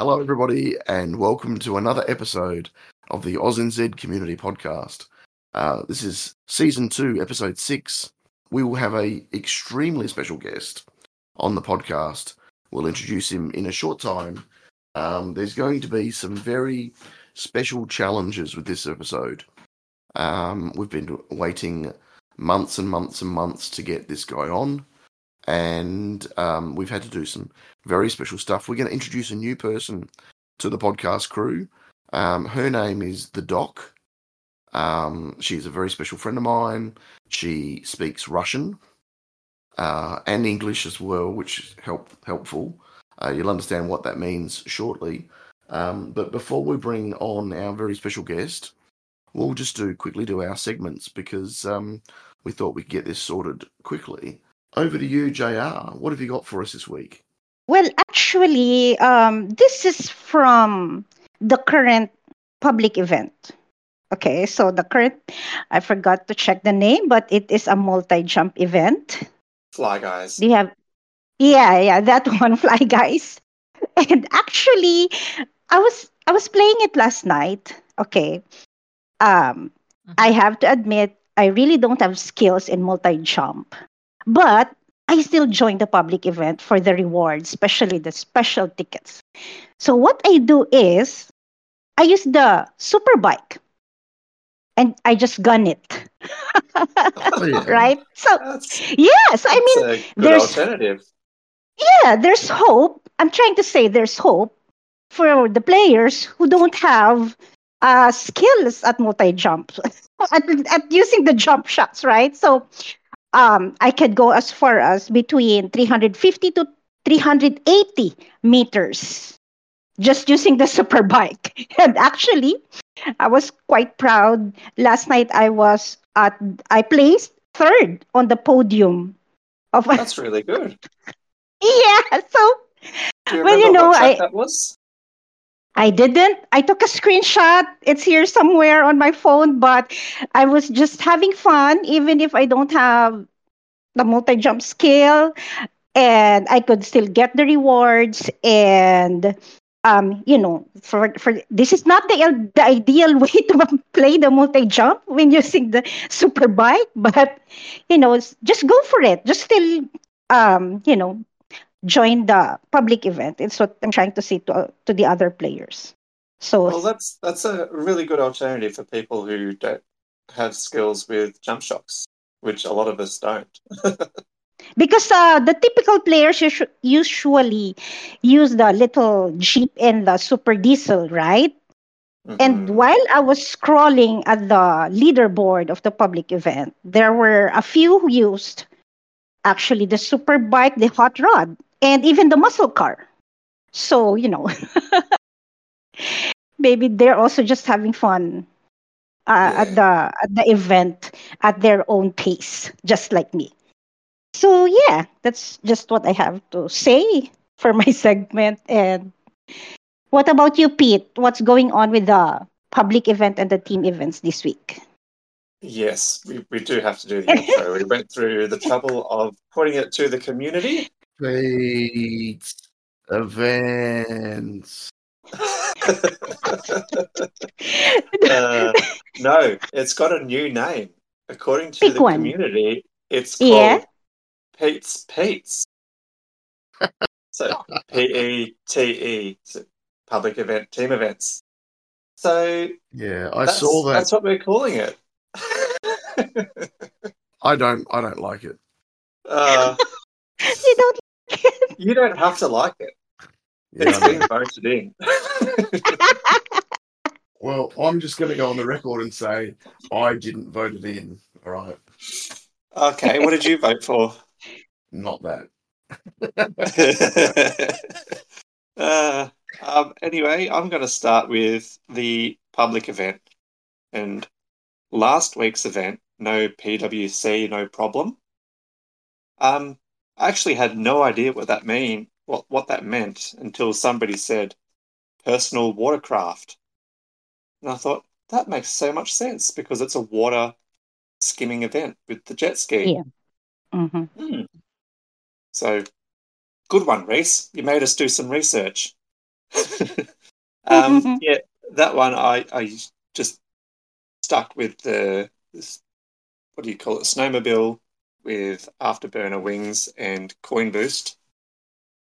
Hello, everybody, and welcome to another episode of the AusNZ Community Podcast. Uh, this is season two, episode six. We will have a extremely special guest on the podcast. We'll introduce him in a short time. Um, there's going to be some very special challenges with this episode. Um, we've been waiting months and months and months to get this guy on, and um, we've had to do some very special stuff. We're going to introduce a new person to the podcast crew. Um, her name is the Doc. Um, she's a very special friend of mine. She speaks Russian uh, and English as well, which is help, helpful. Uh, you'll understand what that means shortly. Um, but before we bring on our very special guest, we'll just do quickly do our segments because um, we thought we'd get this sorted quickly. Over to you, JR. What have you got for us this week? Well, actually, um, this is from the current public event. Okay, so the current, I forgot to check the name, but it is a multi jump event. Fly guys. Do you have, yeah, yeah, that one, Fly Guys. And actually, I was I was playing it last night. Okay, um, I have to admit I really don't have skills in multi jump, but I still join the public event for the rewards, especially the special tickets. So what I do is I use the super bike and I just gun it. Oh, yeah. right? So That's, yes, I mean there's- alternative. yeah, there's hope. I'm trying to say there's hope for the players who don't have uh, skills at multi jump, at, at using the jump shocks, right? So um, I could go as far as between 350 to 380 meters just using the super bike. And actually, I was quite proud. Last night I was at, I placed third on the podium of That's really good. yeah. So Do you Well, you know, I- that was? I didn't. I took a screenshot. It's here somewhere on my phone, but I was just having fun, even if I don't have the multi jump skill, and I could still get the rewards. And um, you know, for for this is not the the ideal way to play the multi jump when using the super bike, but you know, just go for it. Just still, um, you know, join the public event. It's what I'm trying to say to to the other players. So Well, that's that's a really good alternative for people who don't have skills with jump shocks, which a lot of us don't. because uh, the typical players usually use the little jeep and the super diesel, right? And Mhm. while I was scrolling at the leaderboard of the public event, there were a few who used actually the super bike, the hot rod, and even the muscle car. So, you know, maybe they're also just having fun uh, at the at the event at their own pace, just like me. So, yeah, that's just what I have to say for my segment and what about you, Pete? What's going on with the public event and the team events this week? Yes, we, we do have to do the intro. we went through the trouble of putting it to the community. Feats, events. uh, no, it's got a new name. According to Pick the one. community, it's called Yeah. Pete's Pete's. so P E T E, public event, team events. So Yeah, I saw that. That's what we're calling it. I don't. I don't like it. uh, you don't you don't have to like it. Yeah, It's I been know. voted in. well, I'm just going to go on the record and say I didn't vote it in. All right, okay, what did you vote for? not that. uh, um, anyway, I'm going to start with the public event. And last week's event, no PWC, no problem. Um, I actually had no idea what that mean, what what that meant until somebody said personal watercraft, and I thought that makes so much sense because it's a water skimming event with the jet ski. Yeah. hmm Hmm. So, good one, Reese. You made us do some research. um, yeah, that one I, I just stuck with the this, what do you call it snowmobile with afterburner wings and coin boost,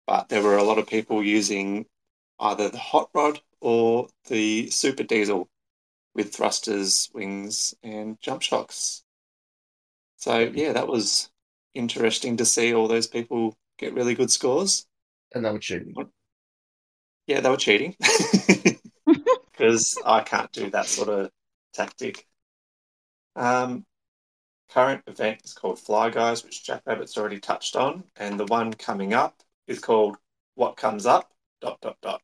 but there were a lot of people using either the hot rod or the super diesel with thrusters, wings, and jump shocks. So yeah, that was interesting to see all those people get really good scores. And they were cheating. Yeah, they were cheating because I can't do that sort of tactic. Um, current event is called Fly Guys, which Jack Rabbit's already touched on, and the one coming up is called What Comes Up. Dot dot dot.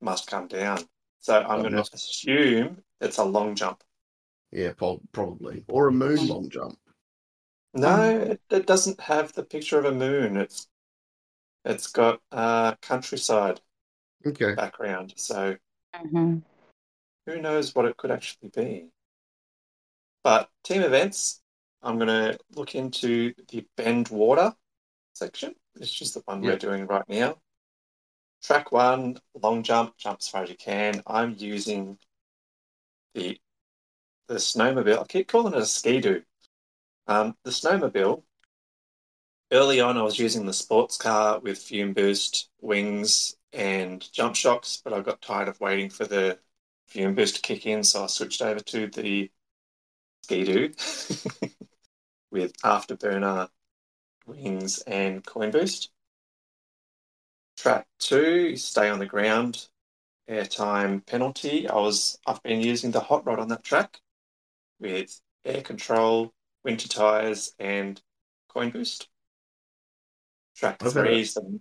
Must come down. So I'm going to assume it's a long jump. Yeah, po- probably. Or a moon long jump. No, it, it doesn't have the picture of a moon. It's it's got uh, countryside Okay. background. So Mhm. who knows what it could actually be. But team events, I'm going to look into the bend water section, It's just the one we're doing right now. Track one, long jump, jump as far as you can. I'm using the the snowmobile. I keep calling it a ski-doo. Um, the snowmobile. Early on, I was using the sports car with fuel boost, wings, and jump shocks, but I got tired of waiting for the fuel boost to kick in, so I switched over to the Ski-Doo with afterburner, wings, and coin boost. Track two, stay on the ground, airtime penalty. I was I've been using the hot rod on that track with air control, winter tires, and coin boost. Track I've three is the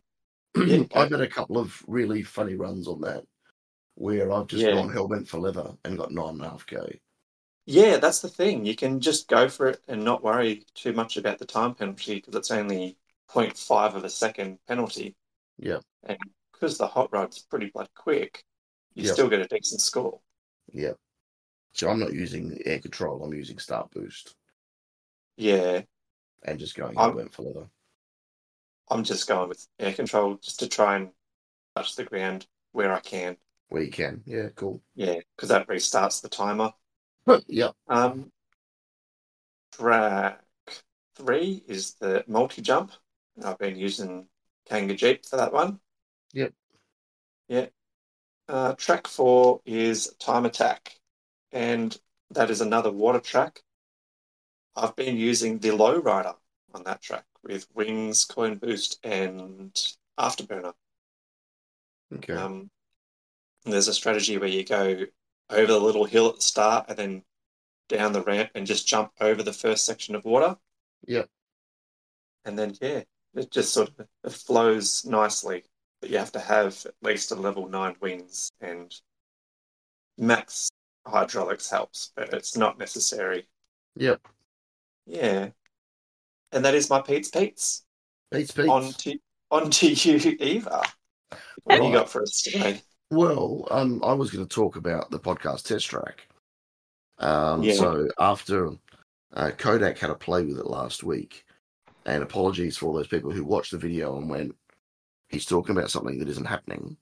Yeah. I've had a couple of really funny runs on that where I've just Yeah. gone hell bent for leather and got nine and a half K. Yeah, that's the thing. You can just go for it and not worry too much about the time penalty because it's only 0.5 of a second penalty. Yeah. And because the hot rod's pretty blood quick, you Yep. still get a decent score. Yeah. So I'm not using air control, I'm using start boost Yeah, and just going I'm- hell for leather. I'm just going with air control just to try and touch the ground where I can. Where you can. Yeah, cool. Yeah, because that restarts the timer. yeah. Um, track three is the multi jump. I've been using Kanga Jeep for that one. Yep. Yeah. Uh, track four is time attack, and that is another water track. I've been using the low rider on that track with wings, coin boost, and afterburner. Okay. Um, there's a strategy where you go over the little hill at the start and then down the ramp and just jump over the first section of water. Yep. And then, yeah, it just sort of it flows nicely. But you have to have at least a level nine wings and max hydraulics helps, but it's not necessary. Yep. Yeah. And that is my Pete's Pete's. Beats Pete's. On to, on to you, Eva. What have you got for us today? Well, um, I was going to talk about the podcast test track. Um, Yeah. So after uh, Kodak had a play with it last week, and apologies for all those people who watched the video and went, he's talking about something that isn't happening.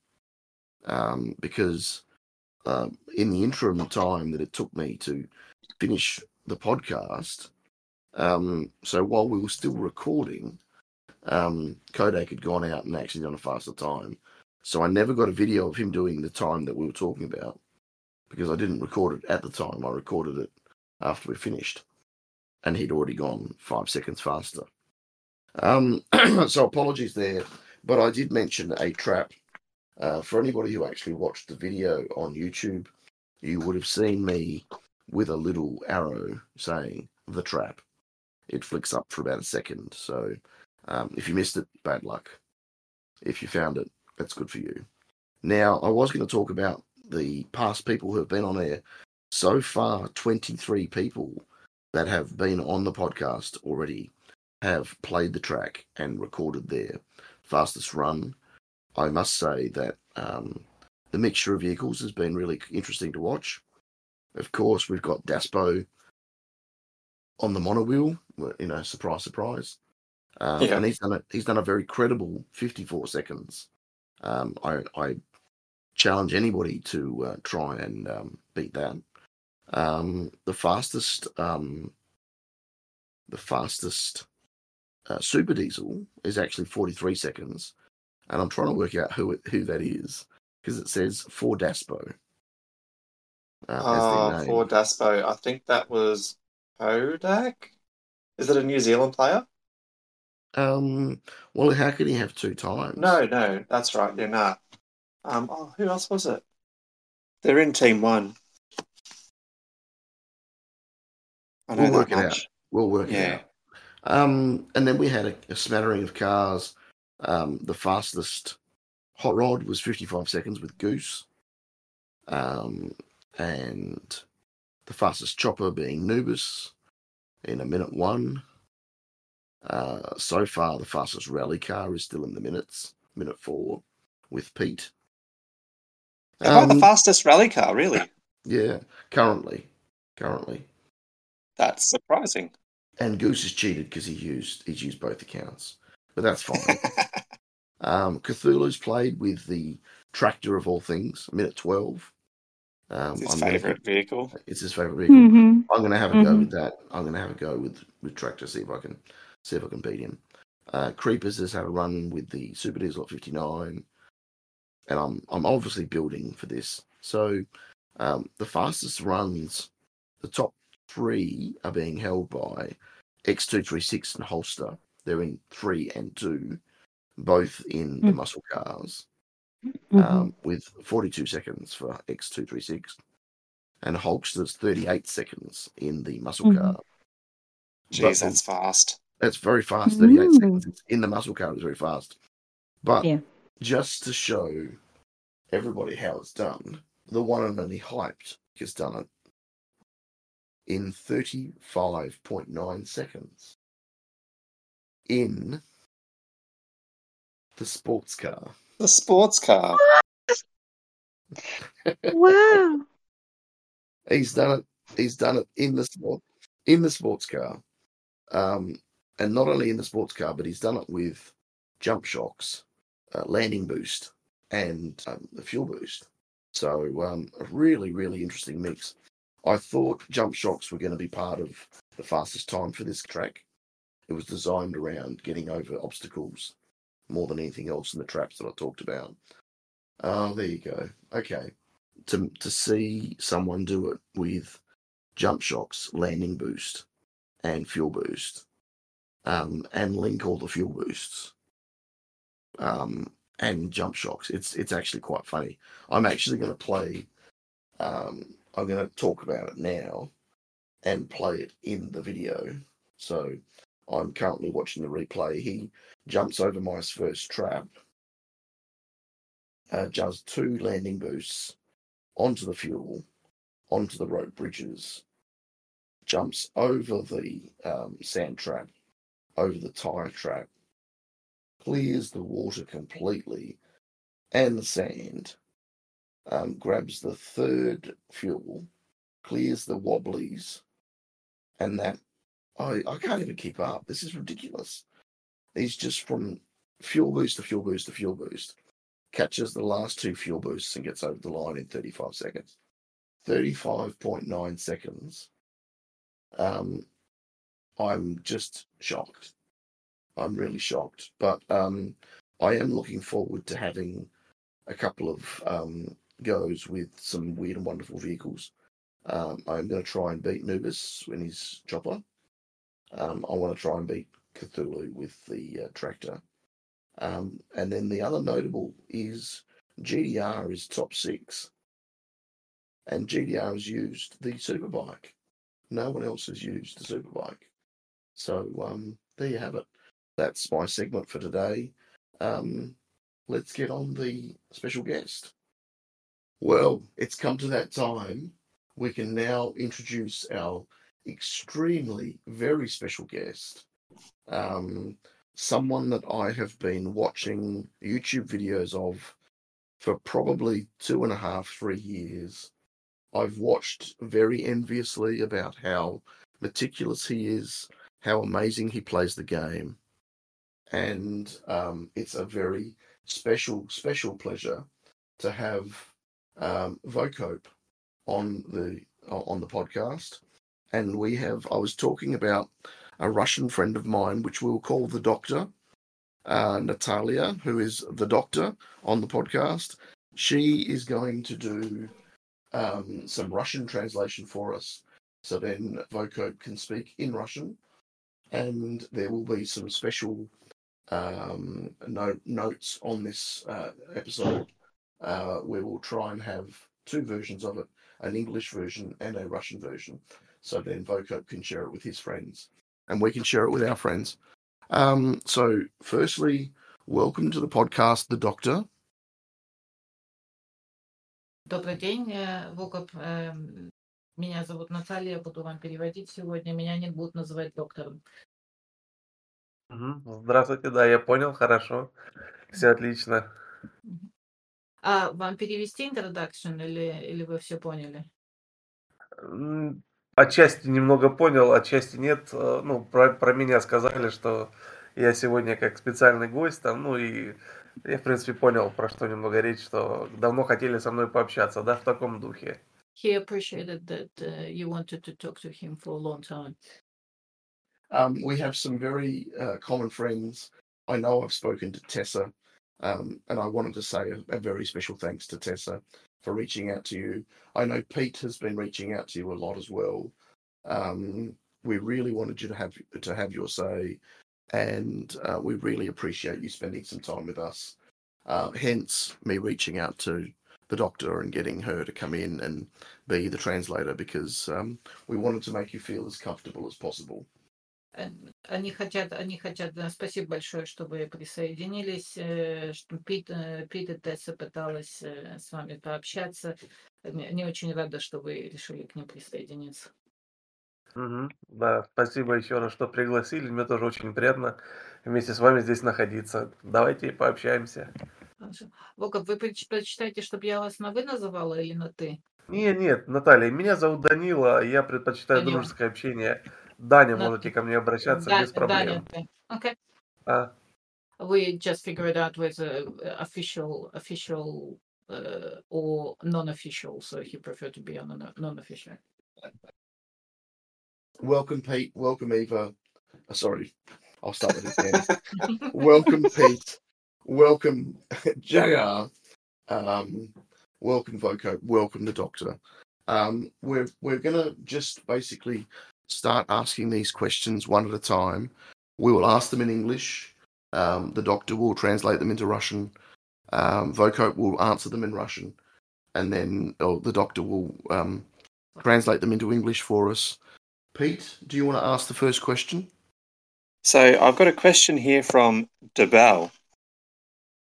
Um, because um, in the interim time that it took me to finish the podcast, um, so while we were still recording, um, Kodak had gone out and actually done a faster time. So I never got a video of him doing the time that we were talking about because I didn't record it at the time. I recorded it after we finished, and he'd already gone five seconds faster. Um, so apologies there, but I did mention a trap. Uh, for anybody who actually watched the video on YouTube, you would have seen me with a little arrow saying the trap. It flicks up for about a second. So um, if you missed it, bad luck. If you found it, that's good for you. Now, I was going to talk about the past people who have been on air. So far, 23 people that have been on the podcast already have played the track and recorded their fastest run. I must say that um, the mixture of vehicles has been really interesting to watch. Of course, we've got Daspo on the monowheel. You know, surprise, surprise. Um, Yeah. And he's done a he's done a very credible 54 seconds Um, I, I challenge anybody to uh, try and um, beat that. Um, the fastest, um, the fastest uh, super diesel is actually 43 seconds, and I'm trying to work out who it, who that is because it says for Daspo. Uh, as Oh, for Daspo. I think that was Kodak. Is it a New Zealand player? Um, well, how can he have two times? No, no, that's right. They're not. Um, oh, who else was it? They're in Team One. I know We'll work it out. we'll work it out. Um, and then we had a, a smattering of cars. Um, the fastest hot rod was 55 seconds with Goose. Um, and the fastest chopper being Nubis in a minute one. Uh, so far, the fastest rally car is still in the minutes, minute four, with Pete. About the Um, fastest rally car, really? yeah, currently, currently. That's surprising. And Goose has cheated because he used he's used both accounts, but that's fine. um, Cthulhu's played with the tractor of all things, minute twelve. Um, It's his I'm gonna- favorite vehicle. It's his favorite vehicle. hmm I'm going to have a go Mhm. with that. I'm going to have a go with with tractor. See if I can see if I can beat him. Uh, Creepers has had a run with the Super Diesel at 59, and I'm I'm obviously building for this. So um, the fastest runs, the top three are being held by X236 and Hulkster. They're in three and two, both in the Mm. muscle cars Mm-hmm. um, with 42 seconds for X236 and Hulkster's 38 seconds in the muscle Mhm. car. Jeez, But- that's fast. That's very fast, 38 Ooh. seconds It's in the muscle car is very fast. But Yeah. just to show everybody how it's done, the one and only Hyped has done it in 35.9 seconds in the sports car. The sports car. wow. He's done it. He's done it in the sport, in the sports car, um, and not only in the sports car, but he's done it with jump shocks, uh, landing boost, and um, the fuel boost. So um, a really, really interesting mix. I thought jump shocks were going to be part of the fastest time for this track. It was designed around getting over obstacles more than anything else in the traps that I talked about. Oh, there you go. Okay to to see someone do it with jump shocks, landing boost, and fuel boost, um, and link all the fuel boosts, um, and jump shocks. It's it's actually quite funny. I'm actually going to play. Um, I'm going to talk about it now, and play it in the video. So I'm currently watching the replay. He jumps over my first trap. Uh, does two landing boosts onto the fuel, onto the rope bridges, jumps over the um, sand trap, over the tire track, clears the water completely and the sand, um, grabs the third fuel, clears the wobblies, and that I, I can't even keep up. This is ridiculous. He's just from fuel boost to fuel boost to fuel boost catches the last two fuel boosts and gets over the line in 35 seconds. 35.9 seconds. Um, I'm just shocked. I'm really shocked. But um, I am looking forward to having a couple of um, goes with some weird and wonderful vehicles. Um, I'm going to try and beat Nubis in his chopper. Um, I want to try and beat Cthulhu with the uh, tractor. Um, and then the other notable is GDR is top six, and GDR has used the superbike. No one else has used the superbike. So um, there you have it. That's my segment for today. Um, let's get on the special guest. Well, it's come to that time. We can now introduce our extremely very special guest. Um, someone that I have been watching YouTube videos of for probably two and a half, three years. I've watched very enviously about how meticulous he is, how amazing he plays the game, and um, it's a very special, special pleasure to have um, Vokope on the on the podcast. And we have, I was talking about a Russian friend of mine, which we'll call the Doctor, uh, Natalia, who is the Doctor on the podcast. She is going to do um, some Russian translation for us. So then Vokope can speak in Russian, and there will be some special um, no, notes on this uh, episode. Uh, we will try and have two versions of it an English version and a Russian version. So then Vocope can share it with his friends, and we can share it with our friends. Um, so, firstly, welcome to the podcast, The Doctor. Добрый день, Вокоп. Меня зовут Наталья, буду вам переводить сегодня. Меня не будут называть доктором. Здравствуйте, да, я понял, хорошо. Все отлично. А вам перевести introduction или, или вы все поняли? Отчасти немного понял, отчасти нет. Э, Ну, про, про меня сказали, что я сегодня как специальный гость там, ну и я, в принципе, понял, про что немного речь, что давно хотели со мной пообщаться, да, в таком духе. He appreciated that uh, you wanted to talk to him for a long time. Um, we have some very uh, common friends. I know I've spoken to Tessa, um, and I wanted to say a, a very special thanks to Tessa for reaching out to you. I know Pete has been reaching out to you a lot as well. Um, we really wanted you to have to have your say, and uh, we really appreciate you spending some time with us. Uh, hence, me reaching out to the doctor and getting her to come in and be the translator because um, we wanted to make you feel as comfortable as possible. Они хотят, они хотят, спасибо большое, что вы присоединились, э, что Пит, э, Пит и Тесса пыталась э, с вами пообщаться. Они очень рады, что вы решили к ним присоединиться. Мгм. Да, спасибо еще раз, что пригласили. Мне тоже очень приятно вместе с вами здесь находиться. Давайте пообщаемся. Хорошо. Воков, вы предпочитаете, чтобы я вас на «вы» называла или на «ты»? Не, нет, Наталья, меня зовут Данила, я предпочитаю Данила. дружеское общение. Даня, На можете «ты». ко мне обращаться Да- без Даня, проблем. ты. Okay. А, We just figure it out with official, official uh, or non-official, so he preferred to be on a non- non-official. Welcome, Pete. Welcome, Eva. Uh, sorry, I'll start with it again. welcome, Pete. Welcome, JR. Um, welcome, Voco. Welcome, the Doctor. Um, we're we're gonna just basically start asking these questions one at a time. We will ask them in English. Um, the Doctor will translate them into Russian. Um, will answer them in Russian, and then oh, the Doctor will um, translate them into English for us. Pete, do you want to ask the first question? So I've got a question here from Debel.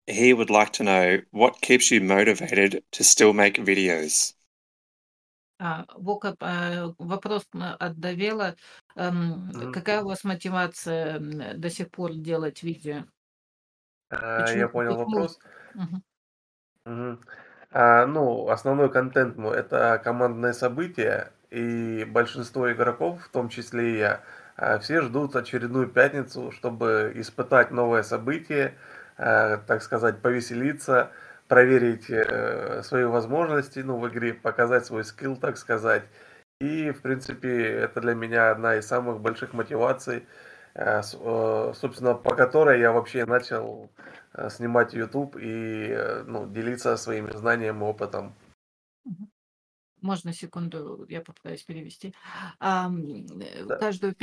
He would like to know what keeps you motivated to still make videos. А, Вокоп, а, вопрос м, от Давела. Эм. Какая у вас мотивация до сих пор делать видео? а, Почему- я понял почему- вопрос. Мгм. Мгм. А, ну, основной контент мой это командное событие, и большинство игроков, в том числе и я, а, все ждут очередную пятницу, чтобы испытать новое событие, так сказать, повеселиться, проверить э, свои возможности, ну, в игре, показать свой скилл, так сказать. И, в принципе, это для меня одна из самых больших мотиваций, э, э, собственно, по которой я вообще начал э, снимать YouTube и э, ну, делиться своими знаниями, опытом. Можно секунду, я попытаюсь перевести. Э, Да. Каждую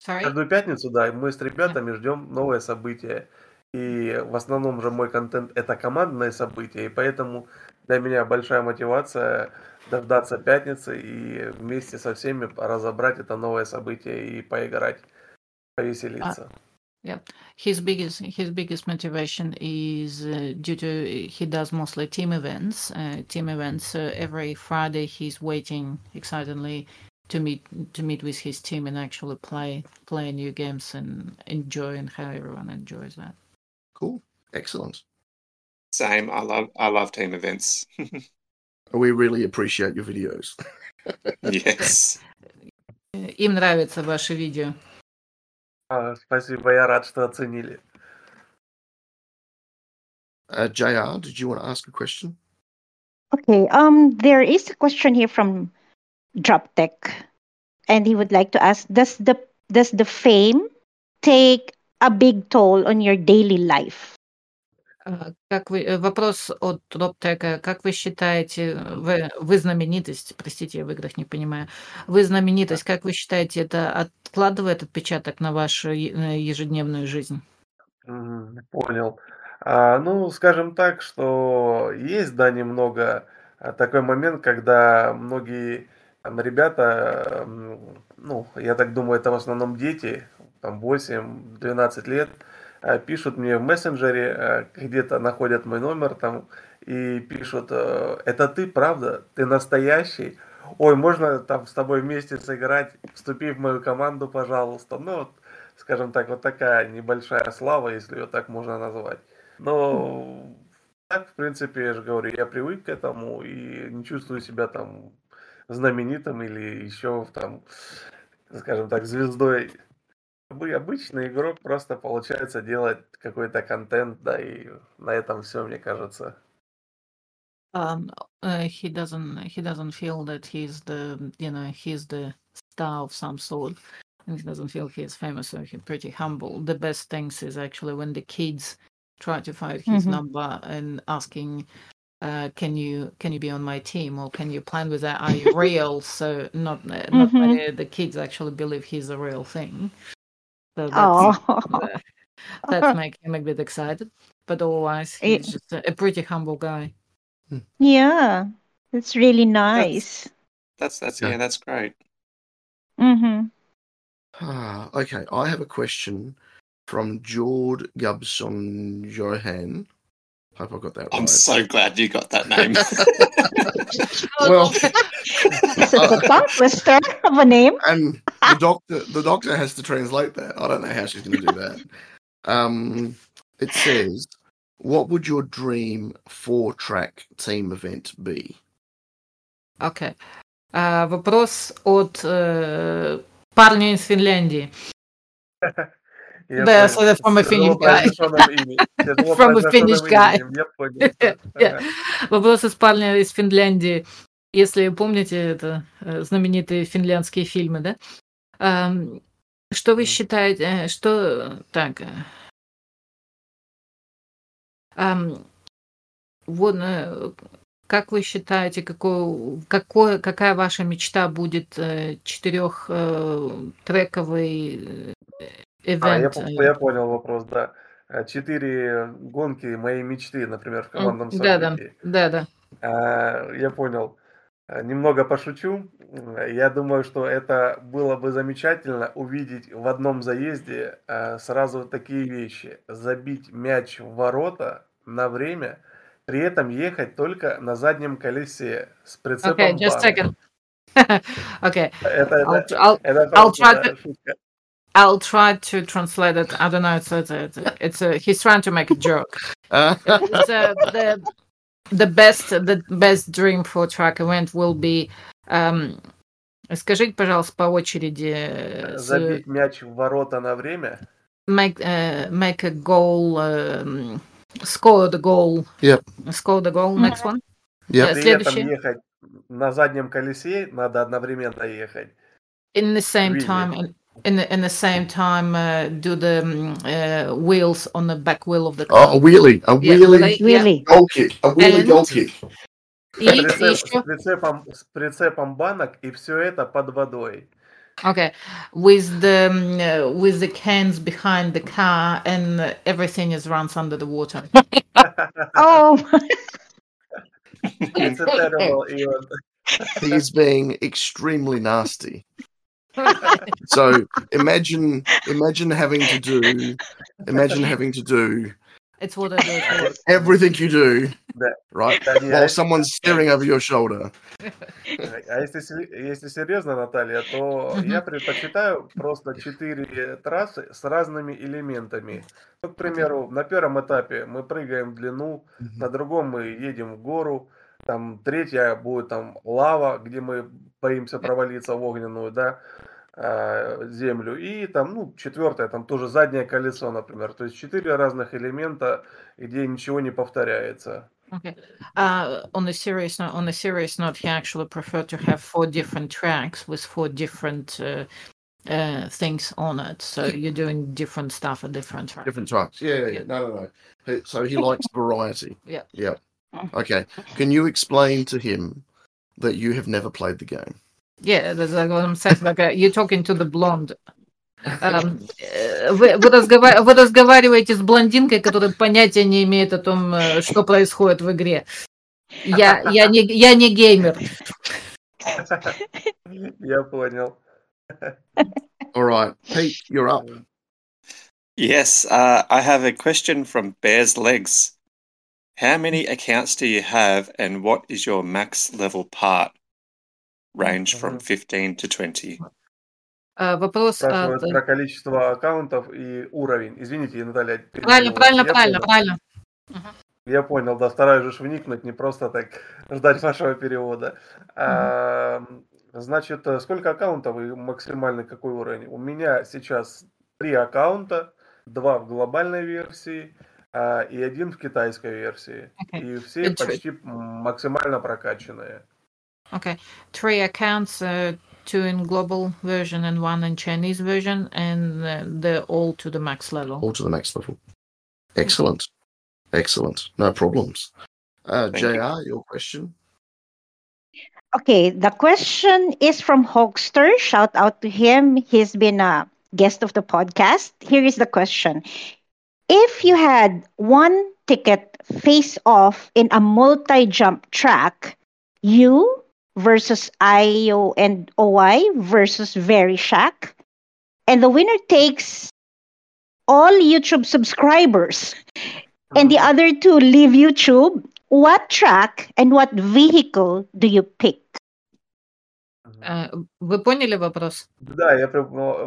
Sorry? Каждую пятницу, да, мы с ребятами ждем новое событие. И в основном же мой контент это командное событие, и поэтому для меня большая мотивация дождаться пятницы и вместе со всеми разобрать это новое событие и поиграть, повеселиться. His biggest his biggest motivation is uh, due to he does mostly team events. Uh, team events. So every Friday he's waiting excitedly to meet to meet with his team and actually play play new games and enjoy and how everyone enjoys that. Cool. Excellent. Same. I love I love team events. We really appreciate your videos. yes. Э, Им нравятся ваши видео. А, спасибо, я рад, что оценили. Uh, Jr, did you want to ask a question? Okay. Um, there is a question here from DropTech, and he would like to ask: Does the does the fame take a big toll on your daily life? А, Как вы, э, вопрос от Роптека. Как вы считаете, э, вы, вы знаменитость, простите, я в играх не понимаю, вы знаменитость, как вы считаете, это откладывает отпечаток на вашу э, ежедневную жизнь? Понял. А, ну, скажем так, что есть, да, немного а, такой момент, когда многие там, ребята, ну, я так думаю, это в основном дети, там 8-12 лет, а, пишут мне в мессенджере, а, где-то находят мой номер там и пишут, э, это ты, правда? Ты настоящий? Ой, можно там с тобой вместе сыграть? Вступи в мою команду, пожалуйста. Ну, вот, скажем так, вот такая небольшая слава, если ее так можно назвать. Но так, в принципе, я же говорю, я привык к этому и не чувствую себя там знаменитым или еще там, скажем так, звездой. Обы- Обычный игрок просто получается делать какой-то контент, да, и на этом все, мне кажется. Um, uh, he doesn't he doesn't feel that he's the you know he's the star of some sort and he doesn't feel he's famous so he's pretty humble the best things is actually when the kids try to find his Mhm. number and asking uh, can you can you be on my team or can you plan with that are you real so not not Mhm. many the kids actually believe he's a real thing so that's Oh, uh, that's make him a bit excited but otherwise he's just a, a pretty humble guy yeah, that's really nice. That's that's Yeah. yeah, that's great. Mm-hmm. Ah, okay, I have a question from Jord Gubson Johan. Hope I got that I'm right. so glad you got that name. well, It's a tongue twister of a name. and the doctor the doctor has to translate that. I don't know how she's going to do that. Um, it says, "What would your dream four track team event be?" Окей. А, вопрос от э, парня из Финляндии. Да, that's like from a Finnish guy. from a Finnish guy. Вопрос из парня из Финляндии. Если помните это э, знаменитые финляндские фильмы, да? Что вы считаете, э, что так? Э, вот, как вы считаете, какой, какой, какая ваша мечта будет четырехтрековый а, я, по- э, я понял вопрос, да. А, Четыре гонки моей мечты, например, в командном Да-да, да-да. А, Я понял. Немного пошучу. М, Я думаю, что это было бы замечательно увидеть в одном заезде сразу такие вещи. Забить мяч в ворота на время, при этом ехать только на заднем колесе с Okay, прицепом just a second. okay, Это, I'll, это, I'll, это I'll try to- шутка. I'll try to translate it. I don't know. It's it's it's, it's a, he's trying to make a joke. Uh, It's uh, the the best the best dream for track event will be. Um, скажите, пожалуйста, по очереди. э, с- Забить мяч в ворота на время. make uh, make a goal. Um, score the goal. Yep. Score the goal. Next one. yep. Э, При этом следующий. ехать на заднем колесе, надо одновременно ехать. In the same Really? time. In, in the, in the same time, uh, do the um, uh, wheels on the back wheel of the car. Oh, a wheelie, a Yeah, wheelie like- Really? goal kick, a wheelie And- goal kick. И Прицеп- с, еще прицепом, с прицепом банок и все это под водой. Okay, with the um, uh, with the cans behind the car and uh, everything is runs under the water. Oh, It's a terrible event. He's being extremely nasty. So imagine, imagine having to do, imagine having to do It's what I do. everything you do, Да. right? Да While someone's staring over your shoulder. А если, если серьезно, Наталья, то я предпочитаю просто четыре трассы с разными элементами. Ну, к примеру, на первом этапе мы прыгаем в длину, на другом мы едем в гору, там третья будет там лава, где мы боимся провалиться в огненную, да. Э, землю. И там, ну, четвертое, там тоже заднее колесо, например. То есть четыре разных элемента, где ничего не повторяется. Okay. Uh, on a serious note, on a serious note, he actually preferred to have four different tracks with four different uh, uh, things on it. So you're doing different stuff at different tracks. Different tracks. Yeah, yeah, yeah. No, no, no. He- So he likes variety. Yeah. Yeah. Okay. Can you explain to him that you have never played the game? Yeah, that's like what I'm saying. Like uh, you're talking to the blonde. Um, э, вы, вы, разгова- вы разговариваете с блондинкой, которая понятия не имеет о том, э, что происходит в игре. Я, я, не, я не геймер. Я понял. All right. Pete, you're up. Yes, uh, I have a question from Bear's Legs. How many accounts do you have, and what is your max level part? Range from Mhm. 15 to 20. Э, Вопрос от... Про количество аккаунтов и уровень. Извините, Наталья. Правильно, правильно, Я правильно, понял. правильно. Я понял, да, стараюсь же вникнуть, не просто так ждать вашего перевода. А, значит, сколько аккаунтов и максимальный какой уровень? У меня сейчас три аккаунта, два в глобальной версии а, и один в китайской версии. Окей. И все почти максимально прокачанные. Okay, three accounts, uh, two in global version and one in Chinese version, and uh, they're all to the max level. All to the max level. Excellent. Excellent. No problems. Uh, Thank you. JR, your question? Okay, the question is from Hogster. Shout out to him. He's been a guest of the podcast. Here is the question If you had one ticket face off in a multi jump track, you versus IO and OI versus Vereshchak, and the winner takes all YouTube subscribers, and the mm-hmm. other two leave YouTube, what track and what vehicle do you pick? Э, Вы поняли вопрос? Да, я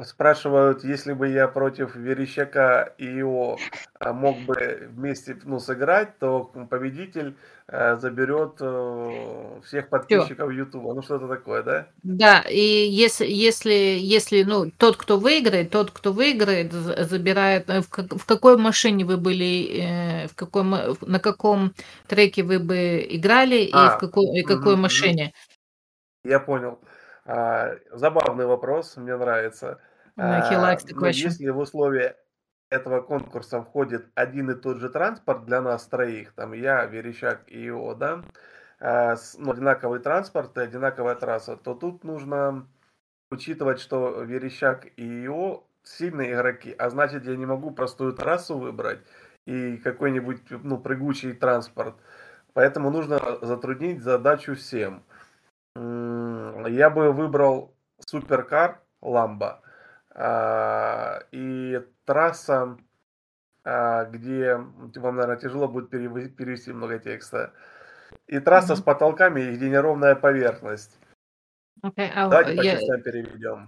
спрашивают, если бы я против Верещака и его а, мог бы вместе ну, сыграть, то победитель э, заберет э, всех подписчиков Ютуба. Ну, что-то такое, да? Да, и если, если, если, ну, тот, кто выиграет, тот, кто выиграет, забирает, в, как- в какой машине вы были, в какой, ма- на каком треке вы бы играли и А, в какой, и какой мгм. машине. Я понял. А, забавный вопрос, мне нравится. He А, но если в условия этого конкурса входит один и тот же транспорт для нас троих, там я, Верещак и его, да, а, ну, одинаковый транспорт и одинаковая трасса, то тут нужно учитывать, что Верещак и его сильные игроки, а значит я не могу простую трассу выбрать и какой-нибудь ну, прыгучий транспорт. Поэтому нужно затруднить задачу всем. Я бы выбрал суперкар Ламба а, и трасса, а, где вам, наверное, тяжело будет перевести много текста. И трасса с Мгм. потолками, и где неровная поверхность. Okay, а, Давайте по частям переведем.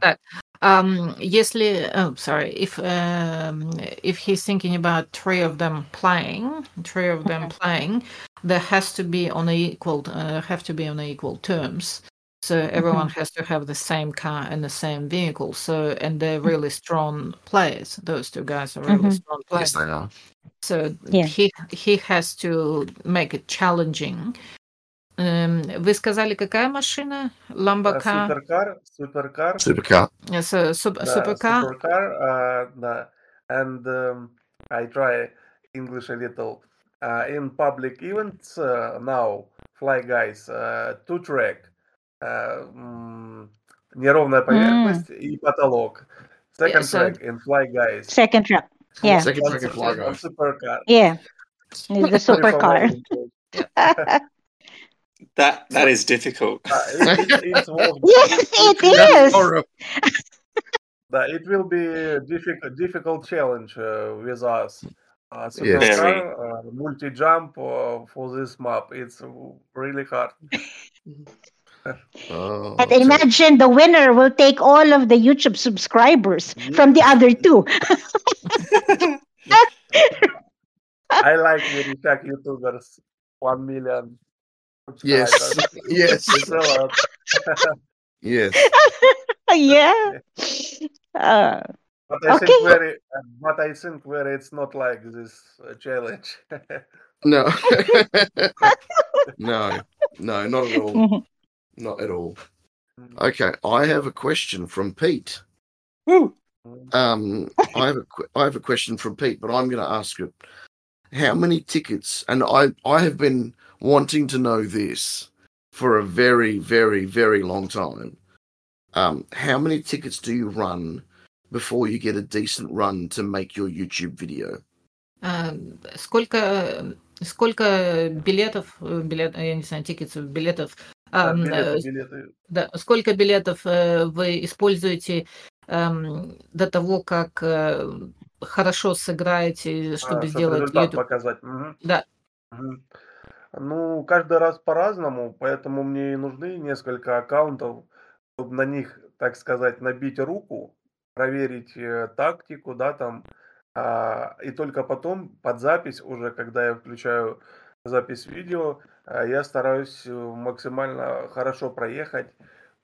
Um, если, oh, sorry, if um, if he's thinking about three of them playing, three of them playing, there has to be on equal, uh, have to be on equal terms. So everyone has to have the same car and the same vehicle. So and they're really strong players. Those two guys are really Mhm. strong Yes, players. they are. So Yeah. he he has to make it challenging. Um, вы сказали, какая машина? А, Lamborghini, Суперкар, суперкар, Supercar. so, суп- да, суперcar. суперкар, а, да. And um, I try English a little. Uh, in public events uh, now, Fly Guys, uh, two track, uh, м, неровная поверхность и потолок. Second so- track in Fly Guys. Second track. Yeah. Second On track of su- Fly on Guys. Supercar. Yeah. It's the Sorry for supercar. my English. That that is difficult. Uh, it, it, it's more- yes, it That's is. horrible. Да, it will be a difficult, difficult challenge uh, with us. Uh, Yes. Supercar, uh, multi-jump uh, for this map. It's really hard. Oh, And okay. imagine the winner will take all of the YouTube subscribers from the other two. I like very tech YouTubers. One million. Yes. subscribers. Yes. It's a lot. Yes. yeah. Uh, But I Okay. think very, but I think where it's not like this uh, challenge. No. no. No, not at all. mhm. Not at all. Okay, I have a question from Pete. Woo! Um, I have a que- I have a question from Pete, but I'm going to ask it. How many tickets? And I I have been wanting to know this for a very very very long time. Um, how many tickets do you run before you get a decent run to make your YouTube video? А, Сколько, сколько билетов, э, билет, я не знаю, тикетов, билетов, Да, ам, билеты, э, билеты. да, сколько билетов э, вы используете ам, до того, как э, хорошо сыграете, чтобы А, чтобы сделать результат YouTube? показать. Мгм. Да. Мгм. Ну, каждый раз по-разному, поэтому мне и нужны несколько аккаунтов, чтобы на них, так сказать, набить руку, проверить э, тактику, да, там, а, и только потом под запись, уже когда я включаю запись видео, а, я стараюсь э, максимально хорошо проехать.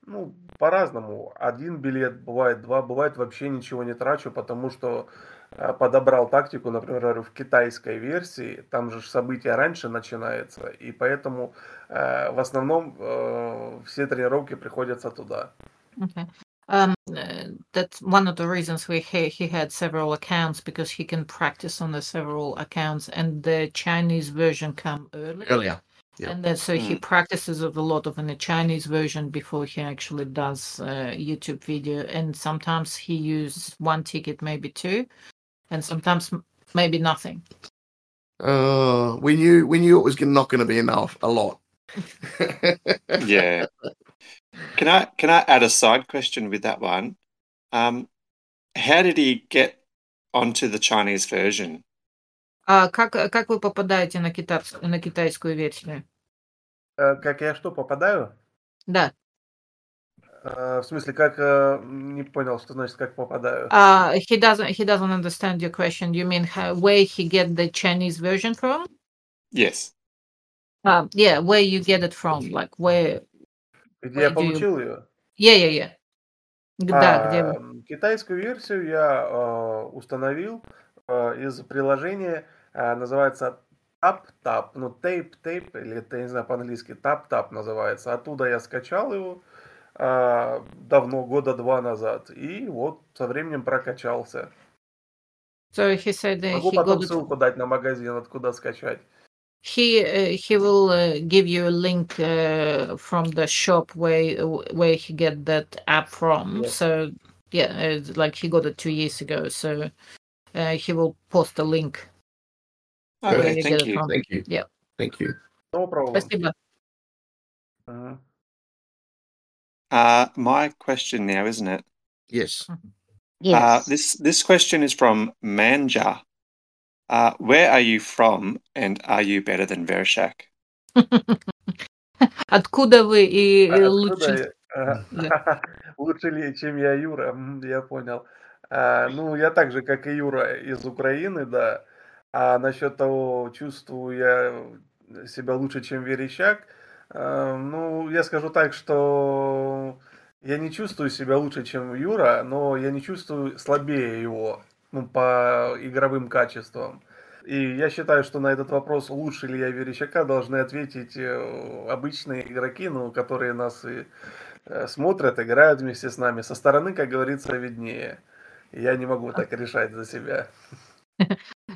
Ну, по-разному. Один билет, бывает два, бывает вообще ничего не трачу, потому что а, подобрал тактику, например, в китайской версии, там же ж событие раньше начинается, и поэтому э, в основном э, все тренировки приходятся туда. Okay. Um, that's one of the reasons we he, he had several accounts because he can practice on the several accounts, and the Chinese version come early. Earlier. Yeah. And then so he practices a lot of in the Chinese version before he actually does uh, YouTube video. And sometimes he uses one ticket, maybe two, and sometimes m- maybe nothing. Uh, we knew we knew it was not going to be enough. A lot. Yeah. Can I can I add a side question with that one? Um, how did he get onto the Chinese version? А как, как вы попадаете на, китайс- на китайскую версию? Э, как я что, попадаю? Да. Э, в смысле, как... э, не понял, что значит, как попадаю. Uh, he doesn't he doesn't understand your question. You mean how, where he get the Chinese version from? Yes. Uh, yeah, where you get it from? Like where? Где я Where you- получил ее? Yeah, yeah, yeah. Да, где? А, Китайскую версию я э, установил э, из приложения, э, называется TapTap, ну Tape, или я не знаю, по-английски TapTap называется. Оттуда я скачал его э, давно, года два назад, и вот со временем прокачался. So he said that Могу he потом got ссылку дать на магазин, откуда скачать. He uh, he will uh, give you a link uh, from the shop where where he get that app from. Yes. So yeah, like he got it two years ago. So uh, he will post a link. where Okay, you thank get it you. from. Thank you. Yeah. Thank you. No problem. Спасибо. Мгм. Uh, my question now, isn't it? Yes. Uh, Yes. this this question is from Manja. Uh, where are you from, and are you better than Vereshak? Откуда вы и А э, откуда лучше? я- Да. Лучше ли, чем я, Юра? М, Я понял. А, ну, я так же, как и Юра, из Украины, да. А насчет того, чувствую я себя лучше, чем Верещак, а, ну, я скажу так, что я не чувствую себя лучше, чем Юра, но я не чувствую слабее его, ну, по игровым качествам. И я считаю, что на этот вопрос, лучше ли я Верещака, должны ответить э, обычные игроки, ну, которые нас и э, смотрят, играют вместе с нами. Со стороны, как говорится, виднее. Я не могу так решать за себя.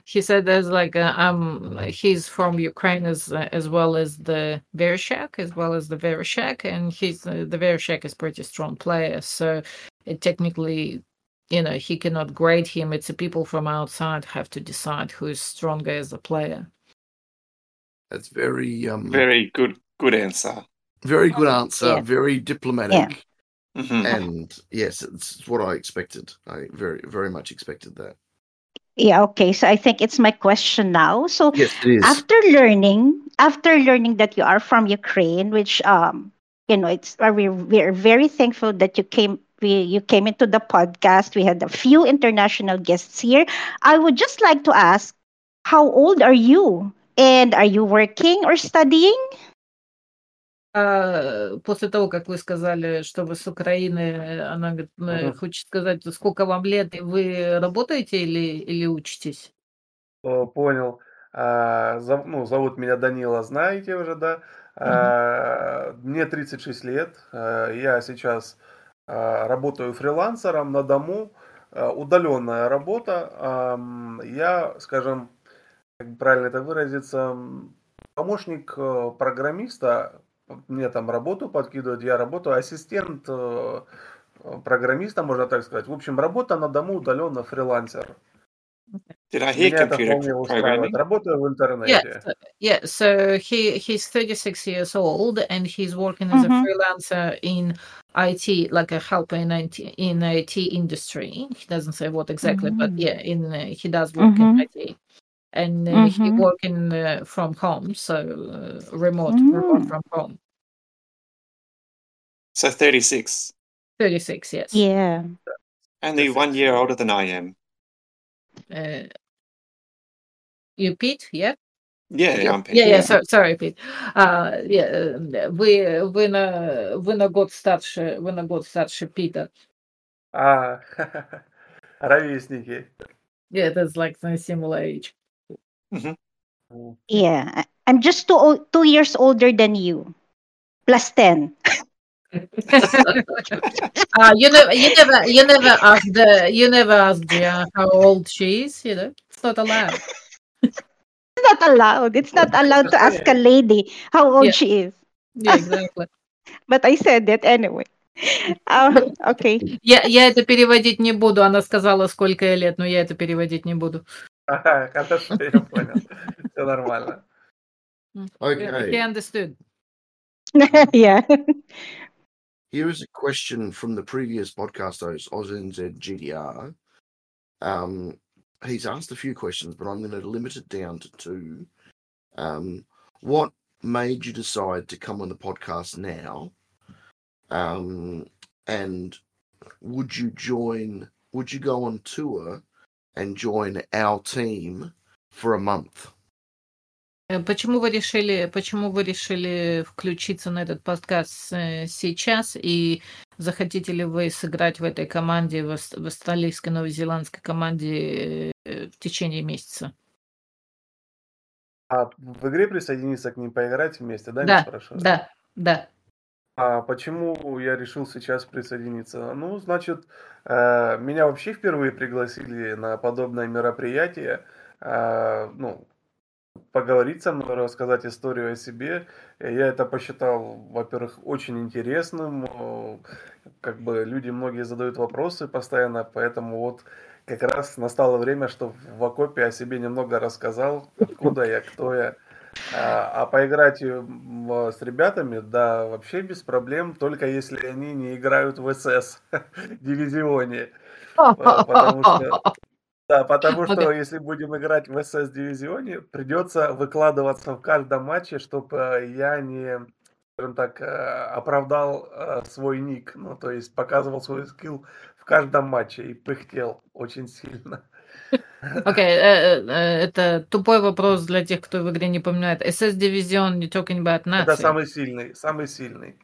He said there's like a, um he's from Ukraine as as well as the Vereshchak as well as the Vereshchak and he's uh, the Vereshchak is pretty strong player so it technically you know he cannot grade him it's the people from outside have to decide who is stronger as a player That's very um Very good, good answer. very good answer. Yeah. Very diplomatic. Mhm. And yes, it's what I expected. I very very much expected that. Yeah, okay. So I think it's my question now. So Yes, after learning, after learning that you are from Ukraine, which um, you know, it's uh, we we're very thankful that you came we you came into the podcast. We had a few international guests here. I would just like to ask, how old are you? And are you working or studying? А, после того, как вы сказали, что вы с Украины, она говорит, э, Мгм. хочет сказать, сколько вам лет, и вы работаете или, или учитесь? О, понял. А, зов- ну, зовут меня Данила, знаете уже, да? А, мне 36 лет. А, я сейчас а, работаю фрилансером на дому. Удаленная работа. Я, скажем, как правильно это выразиться, помощник э, программиста. Мне там работу подкидывают, я работаю ассистент э, э, программиста, можно так сказать. В общем, работа на дому удаленно фрилансер. Did I hear Меня computer programming? Работаю в Yeah, интернете. so, yeah. So he he's 36 years old and he's working as a Mhm. freelancer in IT, like a helper in IT in IT industry. He doesn't say what exactly, but Mm. yeah, in uh, he does work in Mhm. IT, and uh, he Mhm. working uh, from home, so uh, remote, remote Mm. from home. So 36. 36, yes. Yeah. Only one year older than I am. Uh, you Pete, yeah. Yeah, Yeah. I'm Pete. Yeah, yeah, Yeah. so, sorry, Pete. А, yeah, э, вы, вы, на, вы на год старше, вы на год старше Пита. А, ровесники. Yeah, that's like the similar age. М. Yeah. I- I'm just two, two years older than you. Plus 10. uh, you never, you never, you never asked the, you never asked Gia how old she is. You know, it's not allowed. It's not allowed. It's not allowed to ask a lady how old Yeah. she is. Yeah, exactly. But I said it anyway. Uh, okay. Я, я это переводить не буду. Она сказала, сколько ей лет, но я это переводить не буду. Ajá, catastrofe, bueno, normal. Okay. He understood. yeah. Here is a question from the previous podcast host, OzNZ GDR. Um, he's asked a few questions, but I'm going to limit it down to two. Um, what made you decide to come on the podcast now? Um, and would you join? Would you go on tour and join our team for a month? Э, Почему вы решили, почему вы решили включиться на этот подкаст э, сейчас и захотите ли вы сыграть в этой команде, в, австралийской, новозеландской команде э, в течение месяца? А в игре присоединиться к ним поиграть вместе, да, Да, спрашиваю? да, да. А почему я решил сейчас присоединиться? Ну, значит, э, меня вообще впервые пригласили на подобное мероприятие. э, Ну, поговорить со мной, рассказать историю о себе. И Я это посчитал, во-первых, очень интересным. Как бы люди многие задают вопросы постоянно, поэтому вот как раз настало время, что в окопе о себе немного рассказал, откуда я, кто я. А, а поиграть м, с ребятами, да, вообще без проблем, только если они не играют в СС дивизионе. Потому что да, потому что если будем играть в СС дивизионе, придется выкладываться в каждом матче, чтобы я не, скажем так, э, оправдал э, свой ник, ну, то есть показывал свой скилл в каждом матче и пыхтел очень сильно. Окей, э, э, это тупой вопрос для тех, кто в игре не понимает. SS Division, не talking about Это нации. самый сильный, самый сильный.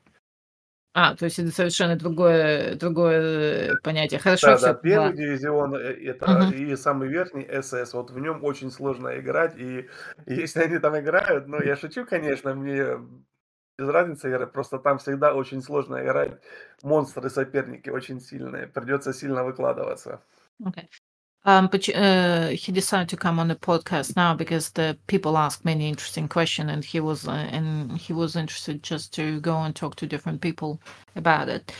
А, то есть это совершенно другое, другое понятие. Хорошо, Да, все да, первый дивизион э, это Мгм. и самый верхний СС, вот в нем очень сложно играть, и если они там играют, ну, я шучу, конечно, мне без разницы просто там всегда очень сложно играть, монстры соперники очень сильные, придется сильно выкладываться. Okay. Um, but uh, he decided to come on the podcast now because the people ask many interesting questions, and he was uh, and he was interested just to go and talk to different people about it.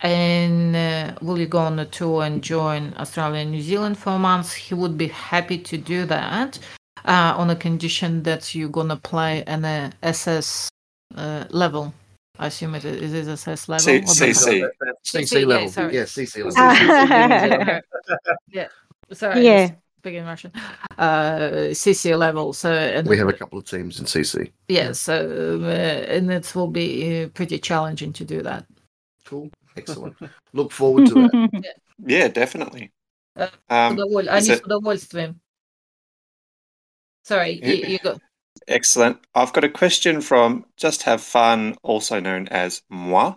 And uh, will you go on a tour and join Australia and New Zealand for months? He would be happy to do that uh, on a condition that you're gonna play an uh, SS uh, level. I assume it is it SS level. C- or CC. below? CC level. Yes, Yeah, CC level. Ah. yeah. Sorry. Yeah. Speaking Russian. Uh, CC level. So and We have a couple of teams in CC. yeah. So uh, and it will be uh, pretty challenging to do that. Cool. Excellent. Look forward to that. Yeah, definitely. Uh, Um, Удоволь- is Они it- с удовольствием. Sorry, Yeah. you, you go. Excellent. I've got a question from Just Have Fun, also known as Moi.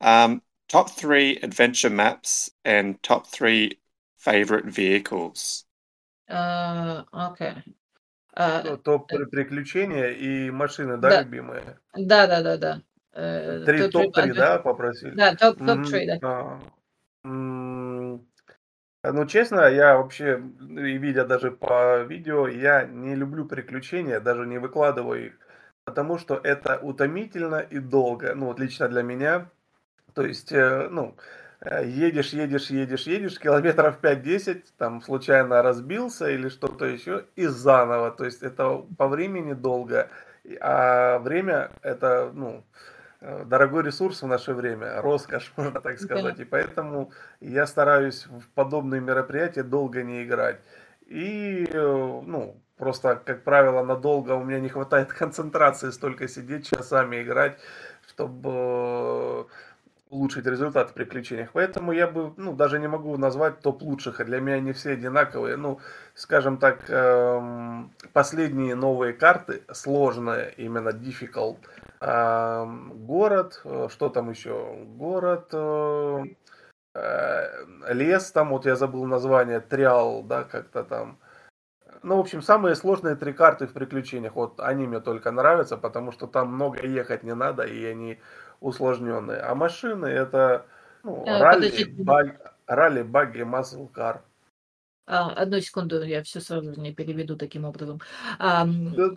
Um, top three adventure maps and top three favorite vehicles. Uh, okay. Uh, топ при- приключения и машины, да, Да. любимые? да, да, да, да. Э, Три, топ-три топ-3, адвен- да, попросили? Да, топ, Мгм, топ-3, да. а, Ну, честно, я вообще, и видя даже по видео, я не люблю приключения, даже не выкладываю их, потому что это утомительно и долго, ну, вот лично для меня. То есть, э, ну, э, едешь, едешь, едешь, едешь, километров 5-10, там случайно разбился или что-то еще, и заново. То есть, это по времени долго, а время это, ну, э, дорогой ресурс в наше время, роскошь, можно так сказать. И поэтому я стараюсь в подобные мероприятия долго не играть. И, э, ну, просто, как правило, надолго у меня не хватает концентрации столько сидеть, часами играть, чтобы э, улучшить результат в приключениях. Поэтому я бы, ну, даже не могу назвать топ лучших, а для меня они все одинаковые. Ну, скажем так, эм, последние новые карты, сложные, именно difficult, эм, город, э, что там еще, город, э, э, лес, там вот я забыл название, Триал, да, как-то там. Ну, в общем, самые сложные три карты в приключениях, вот они мне только нравятся, потому что там много ехать не надо, и они усложненные. А машины это ну, Э, ралли, подождите. баг, ралли, баги, масл кар. А, одну секунду, я все сразу не переведу таким образом. Да,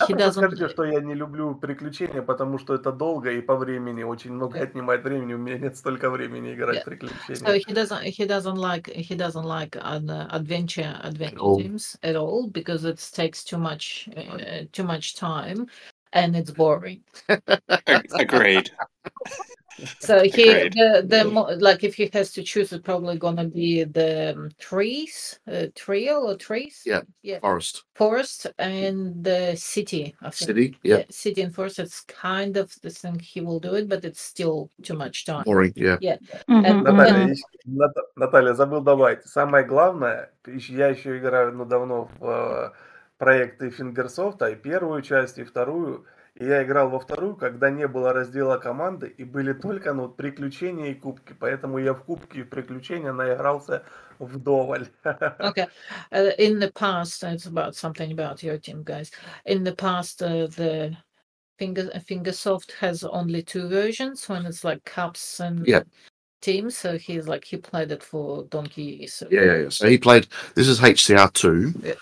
а просто doesn't. скажите, что я не люблю приключения, потому что это долго и по времени очень много отнимает времени. У меня нет столько времени играть Yeah. в приключения. So he doesn't he doesn't like he doesn't like an adventure adventure games at all because it takes too much uh, too much time and it's boring. Ag- Agreed. So he Agreed. the the mo- like if he has to choose, it's probably gonna be the um, trees, uh, trio or trees. Yeah. yeah, Forest forest and the city. I think. City. Yeah. city and forest. It's kind of the thing he will do it, but it's still too much time. Boring. Yeah. Mhm, And- Наталья, mhm. ещё- Ната- Наталья, забыл добавить. Самое главное, ещё- я еще играю ну, давно в э, проекты Фингерсофта, и первую часть, и вторую. И я играл во вторую, когда не было раздела команды, и были только ну, приключения и кубки. Поэтому я в кубки и в приключения наигрался вдоволь. Okay. Uh, in the past, it's about something about your team, guys. In the past, uh, the Finger Fingersoft has only two versions when it's like cups and Yeah. teams. So he's like he played it for Donkey. So Yeah, yeah, yeah. So he played. This is HCR two, Yeah.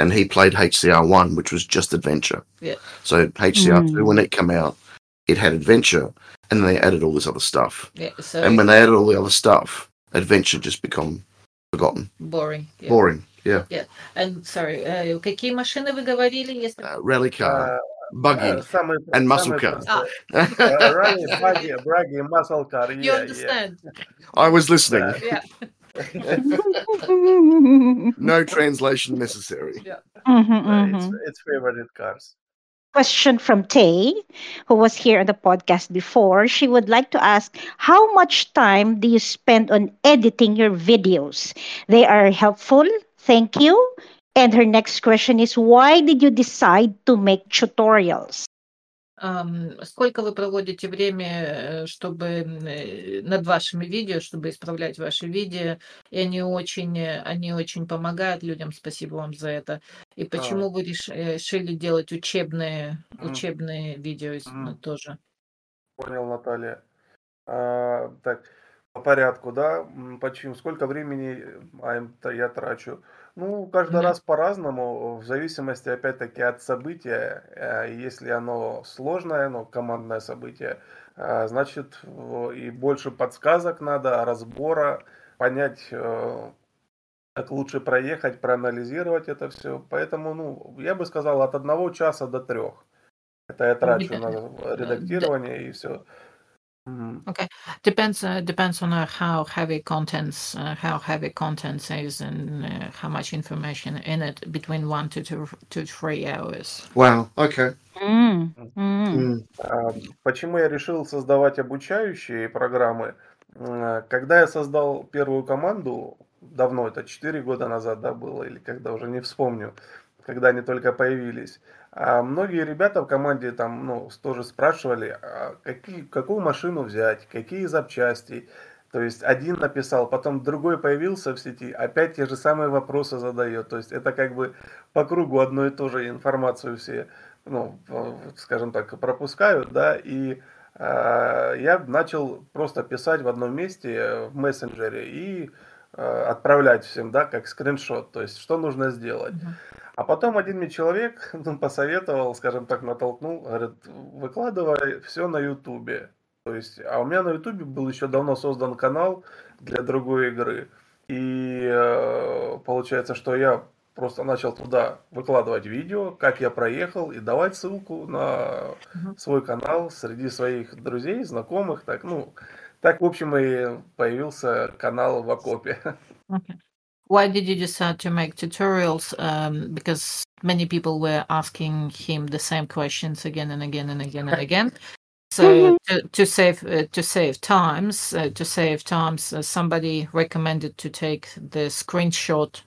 and he played HCR one, which was just adventure. Yeah. So HCR two, Mm. when it came out, it had adventure, and then they added all this other stuff. yeah. So And when they added all the other stuff, adventure just become forgotten, boring. Yeah. boring. Yeah. And sorry, uh, какие машины вы говорили? Если Uh, rally car, А, buggy, а, самый- and muscle самый car. простой. А, Ралли, баги, браги, muscle car. you yeah, yeah. understand? I was listening. Да. Yeah. No translation necessary. Mhm, Да, It's, mhm. it's favorite cars. Question from Tay, who was here on the podcast before. She would like to ask How much time do you spend on editing your videos? They are helpful. Thank you. And her next question is Why did you decide to make tutorials? Сколько вы проводите время, э, чтобы э, над вашими видео, чтобы исправлять ваши видео? И они очень, э, они очень помогают людям. Спасибо вам за это. И почему вы реш- э, решили делать учебные, Мгм. учебные видео ну, тоже? Понял, Наталья. А, так, по порядку, да? Почему? Сколько времени а, я трачу? Ну, каждый Мгм. раз по-разному, в зависимости, опять-таки, от события. А, Если оно сложное, ну, командное событие, а, значит, и больше подсказок надо, разбора, понять, э, как лучше проехать, проанализировать это все. Поэтому, ну, я бы сказал, от одного часа до трех. Это я трачу на редактирование и все. Depends uh, depends on uh, how heavy contents uh, how heavy contents is and uh, how much information in it between one to two to three hours. Wow. Okay. Mm, mm. Mm. Почему я решил создавать обучающие программы? М, Когда я создал первую команду, давно, это 4 года назад, да, было, или когда уже не вспомню, когда они только появились. А многие ребята в команде там, ну, тоже спрашивали, а какие, какую машину взять, какие запчасти. То есть один написал, потом другой появился в сети, опять те же самые вопросы задает. То есть это как бы по кругу одну и ту же информацию все, ну, скажем так, пропускают, да, и э, я начал просто писать в одном месте в мессенджере и э, отправлять всем, да, как скриншот, то есть что нужно сделать. А потом один мне человек ну, посоветовал, скажем так, натолкнул, говорит, выкладывай все на Ютубе. То есть, а у меня на Ютубе был еще давно создан канал для другой игры. И э, получается, что я просто начал туда выкладывать видео, как я проехал, и давать ссылку на свой канал среди своих друзей, знакомых. Так, ну, так, в общем, и появился канал в окопе. Okay. Why did you decide to make tutorials? Um, because many people were asking him the same questions again and again and again and again. So mm-hmm. to, to, save uh, to save times, uh, to save times, uh, somebody recommended to take the screenshot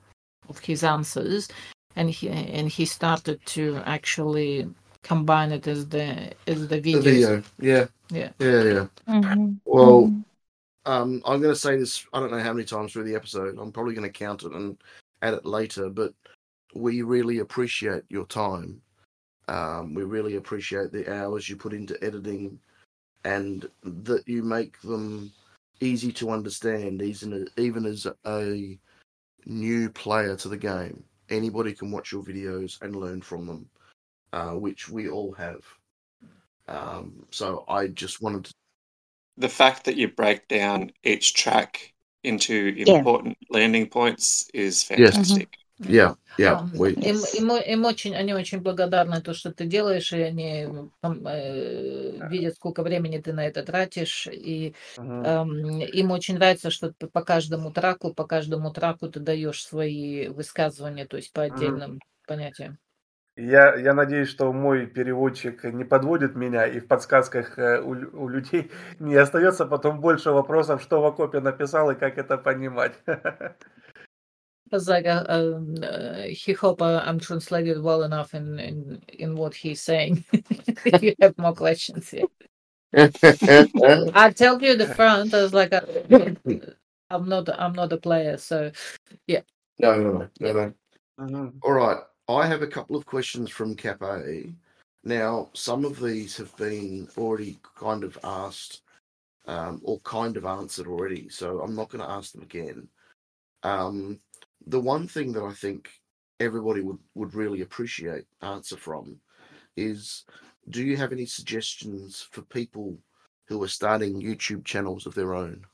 of his answers, and he and he started to actually combine it as the as the video. The video, yeah, yeah, yeah, yeah. Mm-hmm. Well, mm-hmm. Um, I'm going to say this. I don't know how many times through the episode. I'm probably going to count it and add it later. But we really appreciate your time. Um, we really appreciate the hours you put into editing, and that you make them easy to understand, even even as a new player to the game. Anybody can watch your videos and learn from them, uh, which we all have. Um, so I just wanted to the fact that you break down each track into important yeah. landing points is fantastic. Yes. Yeah, yeah. We... Им, им, им очень, они очень благодарны то, что ты делаешь, и они э, видят, сколько времени ты на это тратишь, и э, им очень нравится, что ты по каждому траку, по каждому траку ты даешь свои высказывания, то есть по отдельным uh-huh. понятиям. Я, я надеюсь, что мой переводчик не подводит меня, и в подсказках э, у, у людей не остается потом больше вопросов, что в окопе написал и как это понимать. Like uh, um, uh, he hope uh, I'm translated well enough in, in in what he's saying. if you have more questions, yeah. I tell you the front. I was like, uh, I'm not I'm not a player, so yeah. No, no, no, no. no. Mm-hmm. All right. I have a couple of questions from Cafe. Now, some of these have been already kind of asked um, or kind of answered already, so I'm not going to ask them again. Um, the one thing that I think everybody would, would really appreciate answer from is do you have any suggestions for people who are starting YouTube channels of their own?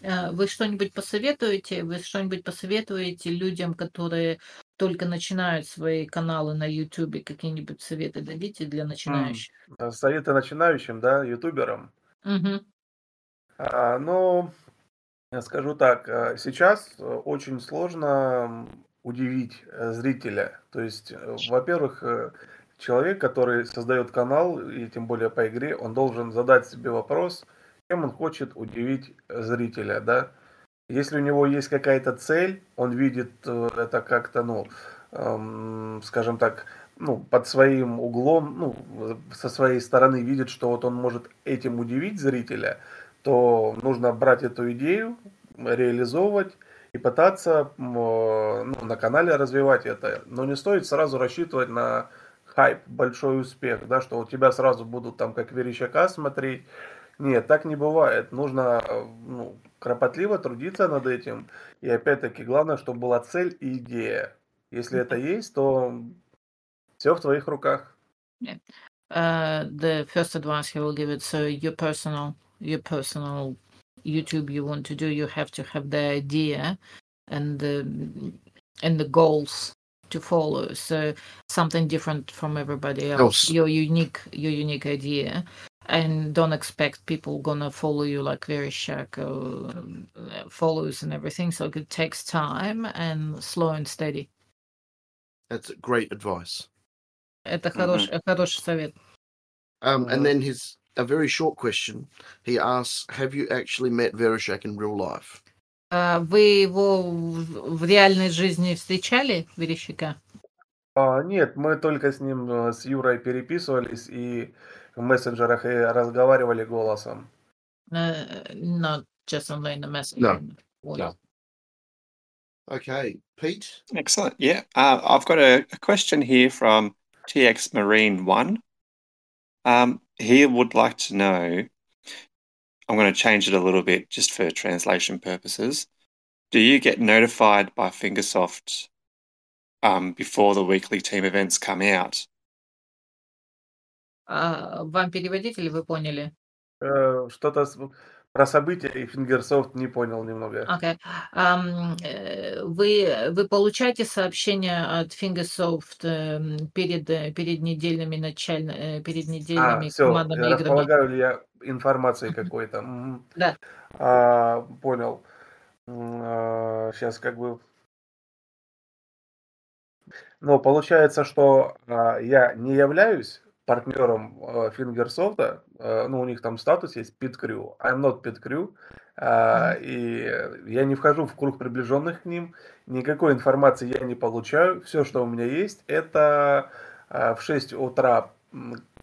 Вы что-нибудь посоветуете? Вы что-нибудь посоветуете людям, которые только начинают свои каналы на YouTube, какие-нибудь советы дадите для начинающих? М, Советы начинающим, да, ютуберам. Угу. А, ну, скажу так, э, сейчас э, очень сложно удивить зрителя. То есть, во-первых, человек, который создает канал, и тем более по игре, он должен задать себе вопрос, чем он хочет удивить зрителя, да. Если у него есть какая-то цель, он видит э, это как-то, ну, эм, скажем так, ну, под своим углом, ну, со своей стороны видит, что вот он может этим удивить зрителя, то нужно брать эту идею, реализовывать и пытаться ну, на канале развивать это. Но не стоит сразу рассчитывать на хайп, большой успех, да, что у тебя сразу будут там как Верещака смотреть. Нет, так не бывает. Нужно э, ну, кропотливо трудиться над этим. И опять-таки, главное, чтобы была цель и идея. Если это есть, то все в твоих руках. Yeah. Uh, the first advice he will give it so your personal your personal youtube you want to do you have to have the idea and the and the goals to follow so something different from everybody else your unique your unique idea and don't expect people gonna follow you like very shark uh, follows and everything so it takes time and slow and steady that's great advice это хороший mm-hmm. хороший совет um, and then his a very short question he asks have you actually met Vereshak in real life uh, вы его в реальной жизни встречали Верещака А, нет, мы только с ним, э, с Юрой переписывались и в мессенджерах и разговаривали голосом. Uh, not just only in the message. No, in voice. no. Okay, Pete. Excellent. Yeah. Uh, I've got a, a question here from TX Marine One. Um, he would like to know. I'm going to change it a little bit just for translation purposes. Do you get notified by Fingersoft um, before the weekly team events come out? А, вам переводить или вы поняли? Э, Что-то с- про события и Фингерсофт не понял немного. Окей. Ам, э, вы, вы получаете сообщения от Fingersoft эм, перед, э, перед недельными начально, э, перед А, недельными все, командными играми? располагаю ли я информацией какой-то? Мгм. Да. А, понял. Сейчас как бы... Но получается, что а, я не являюсь партнером а, Фингерсофта, а, ну, у них там статус есть Pit Crew, I'm not Pit Crew, а, и я не вхожу в круг приближенных к ним, никакой информации я не получаю, все, что у меня есть, это а, в 6 утра,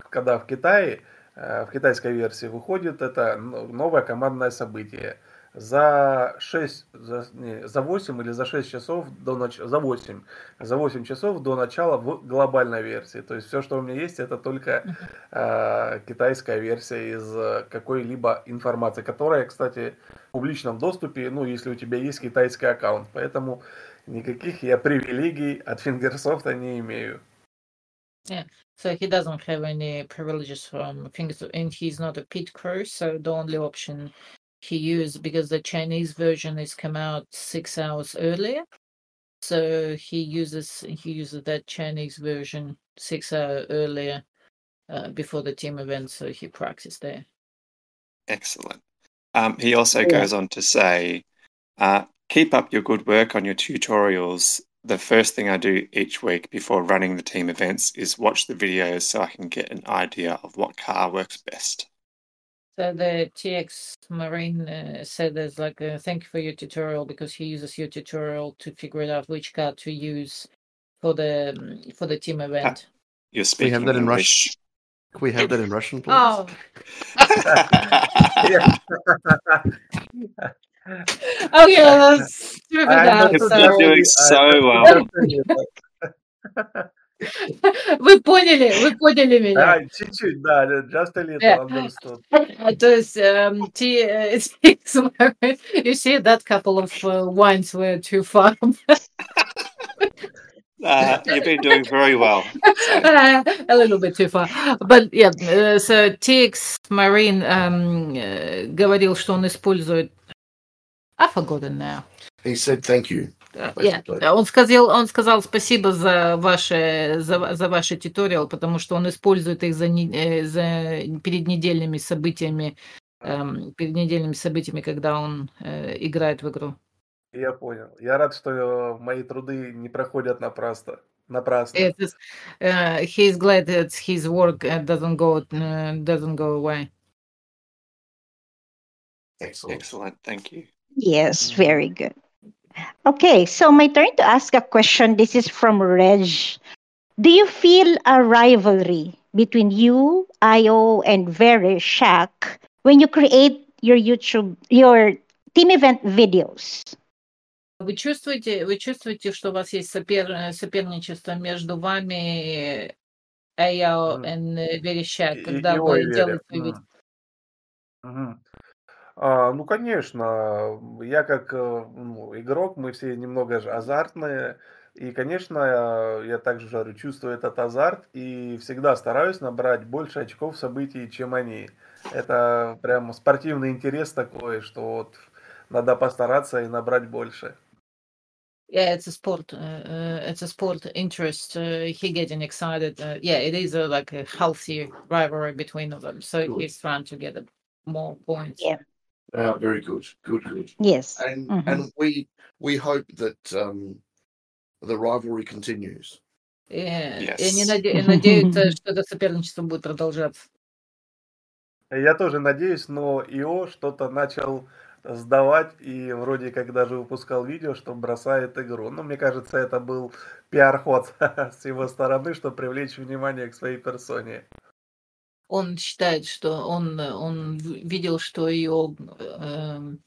когда в Китае, а, в китайской версии выходит, это ну, новое командное событие. За 6, за, не, за 8 или за 6 часов до начала, за 8, за 8 часов до начала в глобальной версии. То есть все, что у меня есть, это только э, китайская версия из э, какой-либо информации, которая, кстати, в публичном доступе, ну, если у тебя есть китайский аккаунт. Поэтому никаких я привилегий от Фингерсофта не имею. So he doesn't have any privileges from Fingersoft, and he's not a pit crew. So the only option he used because the Chinese version has come out six hours earlier. So he uses he uses that Chinese version six hour earlier uh, before the team event. So he practiced there. Excellent. Um, he also Yeah. goes on to say, uh, keep up your good work on your tutorials. The first thing I do each week before running the team events is watch the videos so I can get an idea of what car works best. So the TX Marine uh, said there's like a thank you for your tutorial because he uses your tutorial to figure out which card to use for the um, for the team event. You're speaking We have that in Russian. Can we have that in Russian, please? Oh, oh yeah, that's stupid. I that, so- doing so well. understood it. Вы поняли, вы поняли меня. А, чуть-чуть, да, just a little Yeah. understood. Uh, То есть um, T, uh, TX Marine, you see that couple of uh, wines were too far. Uh, you've been doing very well. So, a little bit too far. But yeah, uh, so TX Marine um, uh, говорил, что он использует... I forgotten now. He said thank you. Yeah. Он сказал, он сказал спасибо за ваши, за, за ваши туториал, потому что он использует их за, не- э, за перед недельными событиями, эм, перед недельными событиями, когда он э, играет в игру. Я понял. Я рад, что э, мои труды не проходят напрасно. Напрасно. It is, uh, he's glad that his work doesn't go uh, doesn't go away. Excellent. excellent. Thank you. Yes, Mm. very good. Okay, so my turn to ask a question. This is from Reg. Do you feel a rivalry between you, IO, and Vereshchak when you create your YouTube, your team event videos? Вы чувствуете, вы чувствуете, что у вас есть сопер, соперничество между вами, Io и Верещак, когда вы делаете... А, ну, конечно, я как э, ну, игрок, мы все немного же азартные. И, конечно, я, также говорю, чувствую этот азарт и всегда стараюсь набрать больше очков событий, чем они. Это прям спортивный интерес такой, что вот надо постараться и набрать больше. Yeah, it's a sport. Uh, uh, it's a sport interest. Uh, he getting excited. Uh, yeah, it is a, like a healthy rivalry between of them. So he's trying to get more points. Yeah. Uh, very good. Good, good. Yes. And Mhm. and we we hope that um, the rivalry continues. И, и Yes. они наде- и надеются, что это соперничество будет продолжаться. Я тоже надеюсь, но ИО что-то начал сдавать, и вроде как даже выпускал видео, что бросает игру. Ну, мне кажется, это был пиар-ход с его стороны, чтобы привлечь внимание к своей персоне. Он считает, что он, он видел, что ее... Эм...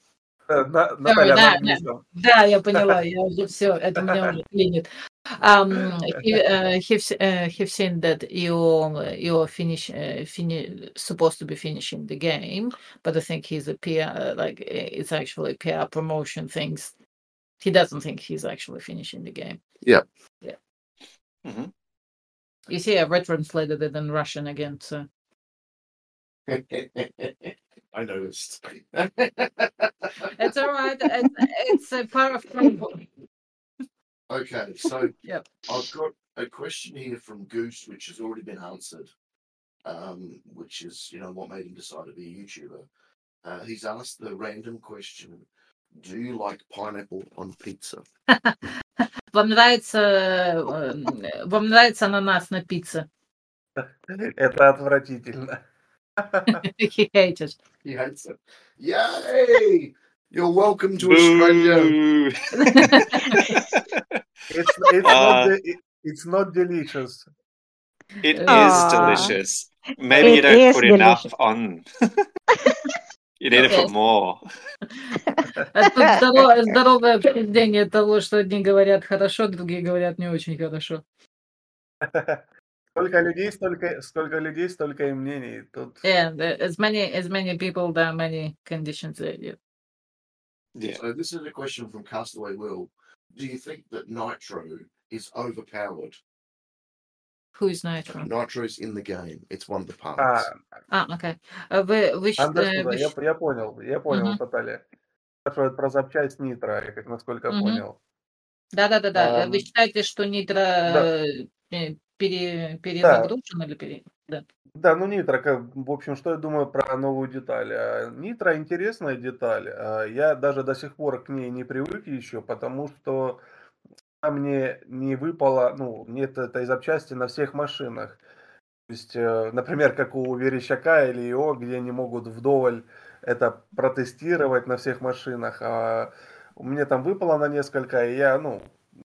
Наталья да, да, да, я поняла, я уже все, это меня уже клинит. Um, he, uh, he's, uh, he's seen that you're you're finish, uh, fini- supposed to be finishing the game, but I think he's a PR like it's actually PR promotion things. He doesn't think he's actually finishing the game. Yeah. Yeah. Mm-hmm. You see, I retranslated it in Russian again, so. I noticed. it's all right. It's, it's a part of Okay, so Yep. I've got a question here from Goose, which has already been answered, um, which is, you know, what made him decide to be a YouTuber. Uh, he's asked the random question Do you like pineapple on pizza? Вам нравится, э, вам нравится ананас на пицце? Это отвратительно. He hates it. He hates it. Yay! You're welcome to Australia. It's it's Uh, not de- it- it's not delicious. It is Aw. delicious. Maybe you It don't is put enough delicious. on. you need to Yes. put more. Это здоро- здоровое обсуждение того, что одни говорят хорошо, другие говорят не очень хорошо. Сколько людей, столько сколько людей, столько и мнений. Тут Yeah, as many as many people, there are many conditions. There. Yeah. Yeah. So this is a question from Castaway Will. Do you think that Nitro is overpowered? Who is Nitro? Nitro's in the game. It's one of the а, parts. А, окей. А Вы, вы, э, Understood, вы я, я понял, я понял, Мгм. Наталья. Спрашивают про запчасть Нитро, насколько Мгм. понял. Да-да-да-да. Ам, Вы считаете, что Нитро да. Пере, перезагружен или пере... Да. Да, ну Нитро, как, в общем, что я думаю про новую деталь? А, Нитро интересная деталь. А, Я даже до сих пор к ней не привык еще, потому что мне не выпала, ну, нет этой запчасти на всех машинах. То есть, э, например, как у Верещака или ИО, где они могут вдоволь это протестировать на всех машинах. А у меня там выпало на несколько, и я, ну,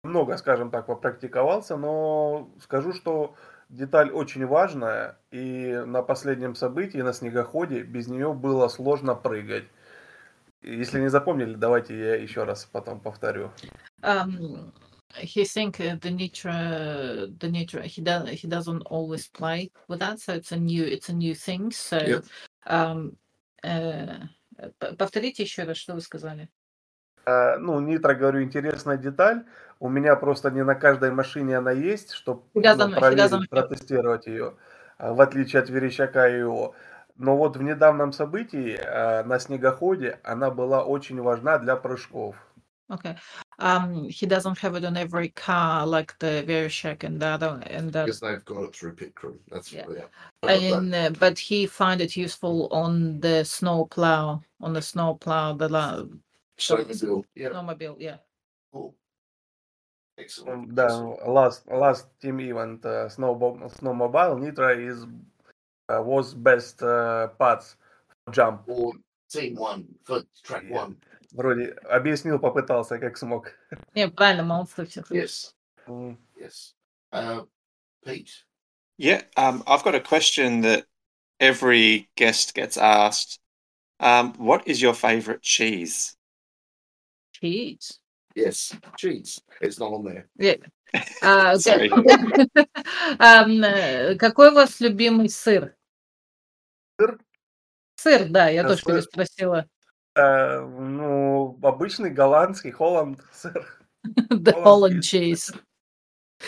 много, скажем так, попрактиковался, но скажу, что деталь очень важная, и на последнем событии, на снегоходе, без нее было сложно прыгать. Если не запомнили, давайте я еще раз потом повторю. Um, he think uh, the Nitro, the Nitro, he does, he doesn't always play with that, so it's a new, it's a new thing. So, Yep. um, п- повторите еще раз, что вы сказали. А, Ну, Нитро, говорю, интересная деталь. У меня просто не на каждой машине она есть, чтобы He doesn't- he doesn't проверить, протестировать ее, а, в отличие от Верещака и ИО. Но вот в недавнем событии а, на снегоходе она была очень важна для прыжков. Okay. Um, he doesn't have it on every car like the Verishak and the other, and the Because they've got it through crew. That's Yeah. yeah. And, uh, but he find it useful on the snow plow, on the snow plow, the la- Snowmobile. Yeah. snowmobile. Yeah. Cool. Excellent. Да, excellent. last last team event uh, Snowbo- Snowmobile Nitro is uh, was best uh, pads for jump. Or team one for track Yeah. one. Вроде объяснил, попытался, как смог. Не, правильно, молодцы все. Yes. М, Yes. Uh, Pete. Yeah, um, I've got a question that every guest gets asked. Um, what is your favorite cheese? Cheese. Yes. Cheese. It's not on there. А. Ам, э, Какой у вас любимый сыр? Сыр? Сыр, да, я А, тоже сыр. переспросила. э, ну, обычный голландский, Холланд, сыр. The Holland cheese.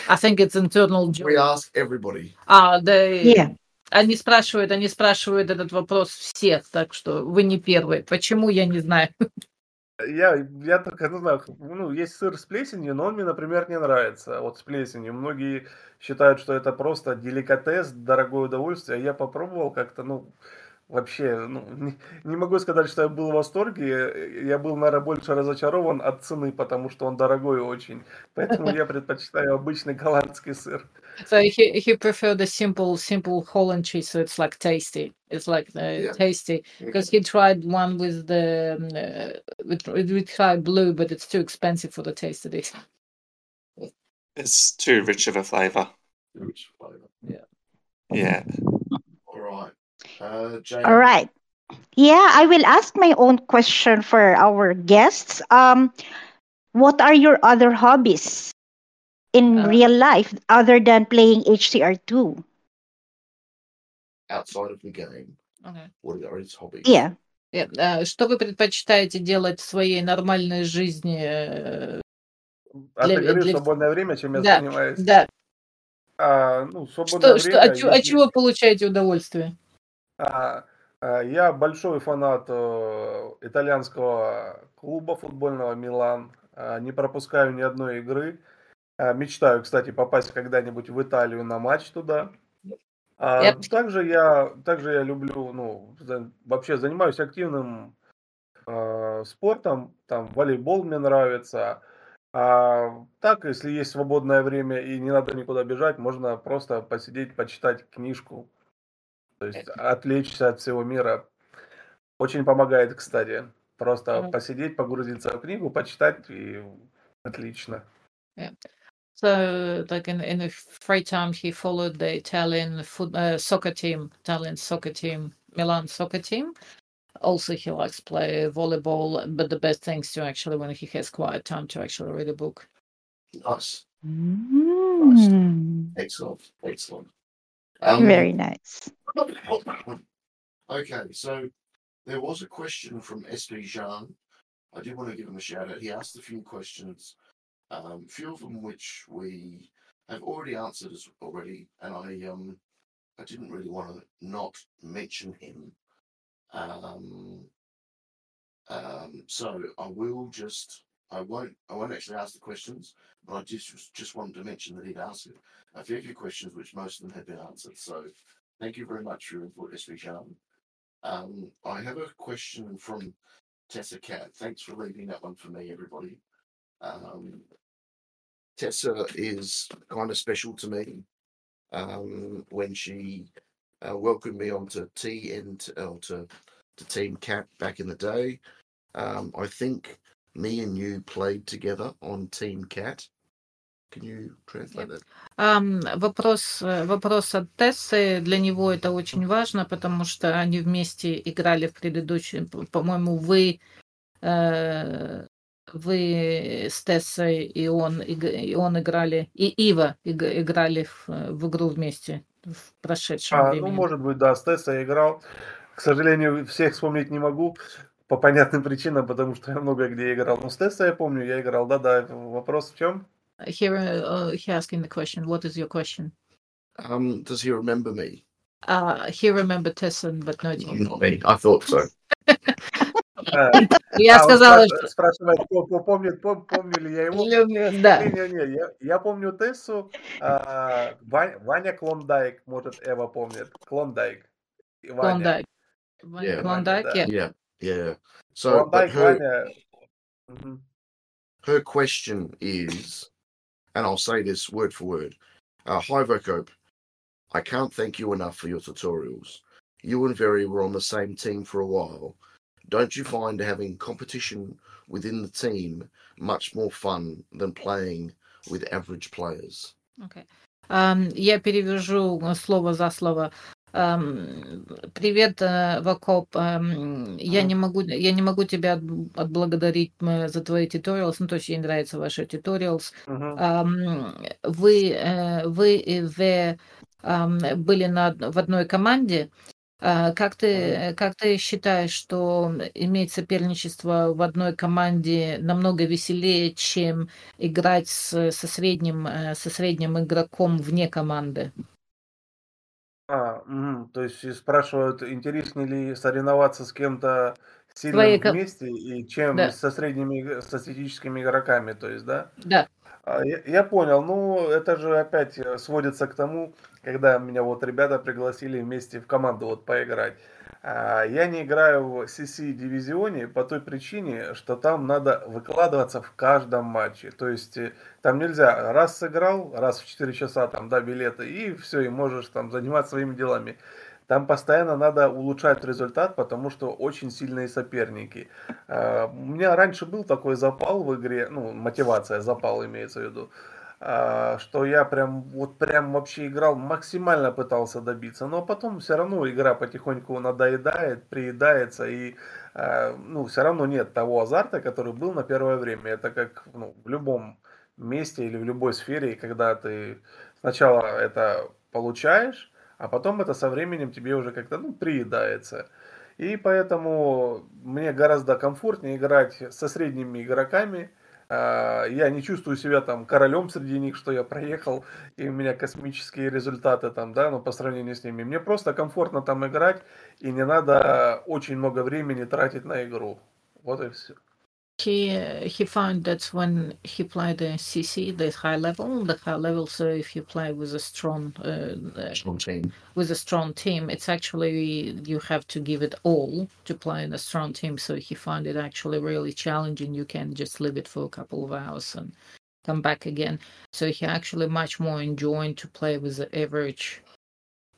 I think it's internal We joke. ask everybody. А, да, Yeah. они спрашивают, они спрашивают этот вопрос всех, так что вы не первые. Почему, я не знаю. Я, я только, ну, знаю, ну, есть сыр с плесенью, но он мне, например, не нравится. Вот с плесенью. Многие считают, что это просто деликатес, дорогое удовольствие. А я попробовал как-то, ну, вообще, ну, не, не могу сказать, что я был в восторге. Я был, наверное, больше разочарован от цены, потому что он дорогой очень. Поэтому я предпочитаю обычный голландский сыр. So he he preferred the simple simple Holland cheese, so it's like tasty. It's like uh, Yeah. tasty because he tried one with the um, uh, with we tried blue, but it's too expensive for the taste of it. It's too rich of a flavour. Rich flavour. Yeah. All right. Uh, Jane. All right. Yeah, I will ask my own question for our guests. Um, what are your other hobbies in Uh, real life other than playing HCR2? Outside of the game, Okay. what are his hobbies? Yeah. Yeah, uh, Что вы предпочитаете делать в своей нормальной жизни? э, А Для- ты говоришь для- свободное время, чем я Да, занимаюсь? Да. А, ну, свободное Что, что, время... от, чего- от если- чего получаете удовольствие? А, а, Я большой фанат э, итальянского клуба футбольного Милан. А, Не пропускаю ни одной игры. Мечтаю, кстати, попасть когда-нибудь в Италию на матч туда. А. Также я, также я люблю, ну, вообще занимаюсь активным э, спортом. Там волейбол мне нравится. А так, если есть свободное время и не надо никуда бежать, можно просто посидеть, почитать книжку. То есть отвлечься от всего мира. Очень помогает, кстати. Просто Мгм. посидеть, погрузиться в книгу, почитать и отлично. So, like in in his free time, he followed the Italian foot, uh, soccer team, Italian soccer team, Milan soccer team. Also, he likes play volleyball, but the best things to actually when he has quiet time to actually read a book. Nice. Mm, Excellent. Excellent. Um, very nice. okay, so there was a question from SB Jean. I did want to give him a shout out. He asked a few questions, um, few of them which we have already answered as already, and I um I didn't really want to not mention him. Um, um, so I will just I won't I won't actually ask the questions, but I just just wanted to mention that he'd asked a fair few questions, which most of them have been answered. So thank you very much for your input, SV Sharman. Um, I have a question from Tessa Cat. Thanks for leaving that one for me, everybody. Um, Tessa is kind of special to me. Um, when she uh, welcomed me onto TN uh, to to Team Cat back in the day, um, I think me and you played together on Team Cat. Can you translate that? Ам, вопрос, э, вопрос от Тессы. Для него это очень важно, потому что они вместе играли в предыдущем, по-моему, вы, э, вы с Тессой и он, иг- и он играли, и Ива иг- играли в, в игру вместе в прошедшем А, ну, времени. может быть, да, с Тессой играл. К сожалению, всех вспомнить не могу по понятным причинам, потому что я много где играл. Но с Тессой я помню, я играл. Да-да, вопрос в чем? Here, uh, he asking the question, what is your question? Um, does he remember me? Uh, he remembered Tessa, but not you. Not me. I thought so. А, Я а, сказала, спрашивает- спрашивает, по- по- помнит, пом- помню ли я его? что... Да. Не-не-не, я, помню Тессу. а, Ва- Ваня Клондайк, может, Эва помнит. Клондайк. Клондайк. Yeah. Клондайк, Да. Yeah. So well, but her, mm-hmm. her question is, and I'll say this word for word. Uh, Hi, Vokope. I can't thank you enough for your tutorials. You and Very were on the same team for a while. Don't you find having competition within the team much more fun than playing with average players? Okay. Um, я перевяжу э, слово за слово. Ам, Привет, э, Вакоп. Ам, Я не могу, я не могу тебя отб- отблагодарить м, за твои tutorials. Ну, то есть, ей нравятся ваши tutorials. Ам, Вы, э, вы и В были на, в одной команде. Как ты, как ты считаешь, что иметь соперничество в одной команде намного веселее, чем играть с- со средним, э, со средним игроком вне команды? А, мгм. То есть и спрашивают, интереснее ли соревноваться с кем-то сильным ко- вместе, и чем Да. со средними, со статическими игроками, то есть, да? Да. А, Я, я понял, ну это же опять э, сводится к тому, когда меня вот ребята пригласили вместе в команду вот поиграть. А, Я не играю в CC дивизионе по той причине, что там надо выкладываться в каждом матче. То есть э, там нельзя раз сыграл, раз в 4 часа там, да, билеты, и все, и можешь там заниматься своими делами. Там постоянно надо улучшать результат, потому что очень сильные соперники. А, У меня раньше был такой запал в игре, ну, мотивация, запал имеется в виду, что я прям, вот прям вообще играл, максимально пытался добиться, но потом все равно игра потихоньку надоедает, приедается, и, а, ну, все равно нет того азарта, который был на первое время. Это как, ну, в любом месте или в любой сфере, когда ты сначала это получаешь, а потом это со временем тебе уже как-то, ну, приедается. И поэтому мне гораздо комфортнее играть со средними игроками. А, Я не чувствую себя там королем среди них, что я проехал, и у меня космические результаты там, да, но по сравнению с ними. Мне просто комфортно там играть, и не надо очень много времени тратить на игру. Вот и все. He uh, he found that when he played the CC, the high level, the high level. So if you play with a strong uh, uh, Strong team. with a strong team, it's actually you have to give it all to play in a strong team. So he found it actually really challenging. You can just leave it for a couple of hours and come back again. So he actually much more enjoying to play with the average.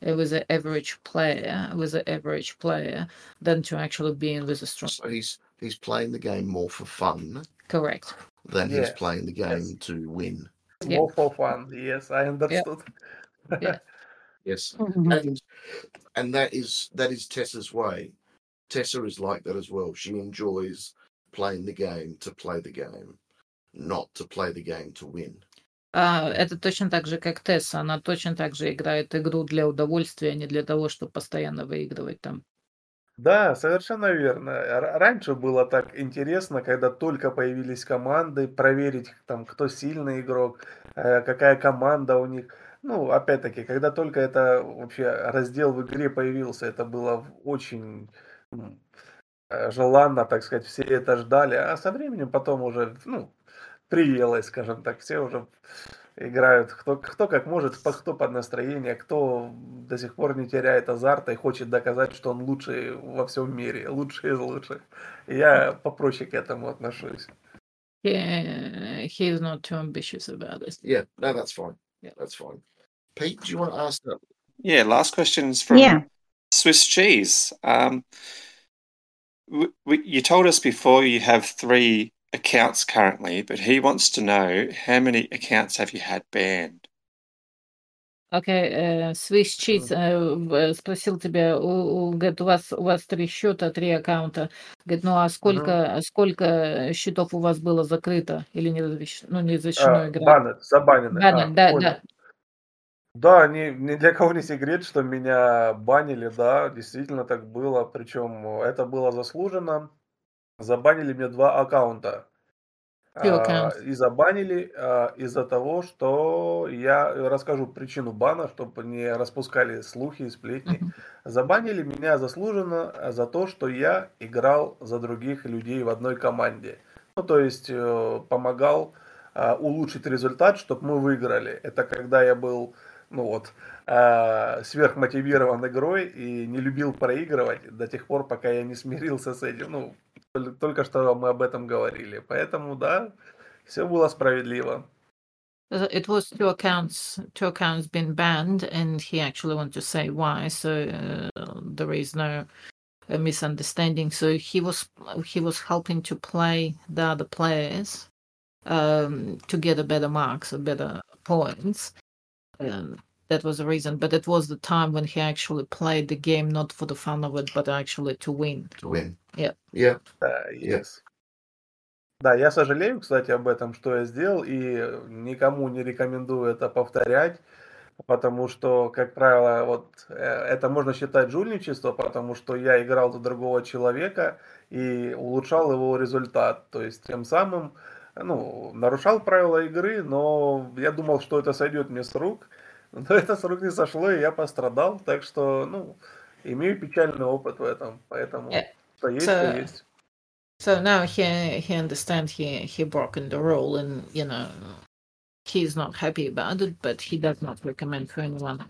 It was an average player, with an average player, than to actually being with a strong. So he's he's playing the game more for fun Correct. than he's Yeah. playing the game Yes. to win. Yeah. More for fun. Yes, I understood. Yeah. Yes. Mhm. And and that is that is Tessa's way. Tessa is like that as well. She enjoys playing the game to play the game, not to play the game to win. А, это точно так же, как Тесса. Она точно так же играет игру для удовольствия, а не для того, чтобы постоянно выигрывать там. Да, совершенно верно. Раньше было так интересно, когда только появились команды, проверить, там, кто сильный игрок, э, какая команда у них. Ну, опять-таки, когда только это вообще раздел в игре появился, это было очень э, желанно, так сказать, все это ждали, а со временем потом уже, ну, приелось, скажем так, все уже играют, кто, кто как может, по- кто под настроение, кто до сих пор не теряет азарта и хочет доказать, что он лучший во всем мире, лучший из лучших. Я попроще к этому отношусь. He, he is not too ambitious about this. Yeah, no, that's fine. Yeah. That's fine. Pete, do you want to ask that? Yeah, last question is from Yeah. Swiss cheese. Um, w- w- you told us before you have three accounts currently, but he wants to know how many accounts have you had banned? Окей, э, Swiss Cheese э, в- спросил тебя, у, у- говорит, у вас у вас три счета, три аккаунта. Говорит, ну а сколько сколько счетов у вас было закрыто или не разреш- ну, не разрешено А, играть? баны, забанены. Баны, А, да, понял. да. Да, ни, ни для кого не секрет, что меня банили, да, действительно так было. Причем это было заслуженно. Забанили мне два аккаунта. А. И забанили а, из-за того, что я расскажу причину бана, чтобы не распускали слухи и сплетни. Забанили меня заслуженно а, за то, что я играл за других людей в одной команде. Ну, то есть э, помогал а, улучшить результат, чтобы мы выиграли. Это когда я был, ну вот, а, сверхмотивирован игрой и не любил проигрывать до тех пор, пока я не смирился с этим. Ну, тол- только что мы об этом говорили. Поэтому, да, все было справедливо. Uh, It was two accounts, two accounts been banned, and he actually wanted to say why. So uh, there is no uh, misunderstanding. So he was he was helping to play the other players um, to get a better marks or better points. Um, that was the reason. But it was the time when he actually played the game not for the fun of it, but actually to win. To win. Yeah. Yeah. Да, Yeah. yes. Да, я сожалею, кстати, об этом, что я сделал, и никому не рекомендую это повторять, потому что, как правило, вот э, это можно считать жульничество, потому что я играл за другого человека и улучшал его результат, то есть тем самым, ну, нарушал правила игры, но я думал, что это сойдет мне с рук, но это с рук не сошло, и я пострадал, так что, ну, имею печальный опыт в этом, поэтому... Yeah. Что есть, то есть. so now he he understands he he broken the rule, and you know he's not happy about it, but he does not recommend for anyone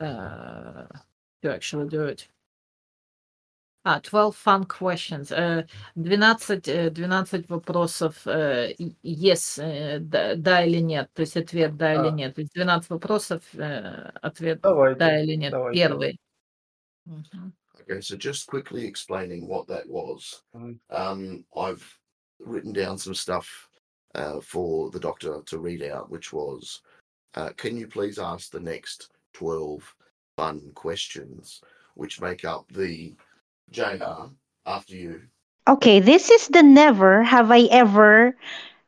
uh, to actually do it. А, 12 fun questions. Э, 12, э, 12 вопросов э, и- yes, э, да, да или нет. То есть ответ да или А. нет. То есть 12 вопросов, э, ответ Давайте. да или нет. давайте. Первый. Мгм. Okay, so just quickly explaining what that was. Мгм. Um, I've written down some stuff uh, for the doctor to read out, which was, uh, can you please ask the next 12 fun questions, which make up the JR after you. Okay, this is the Never Have I Ever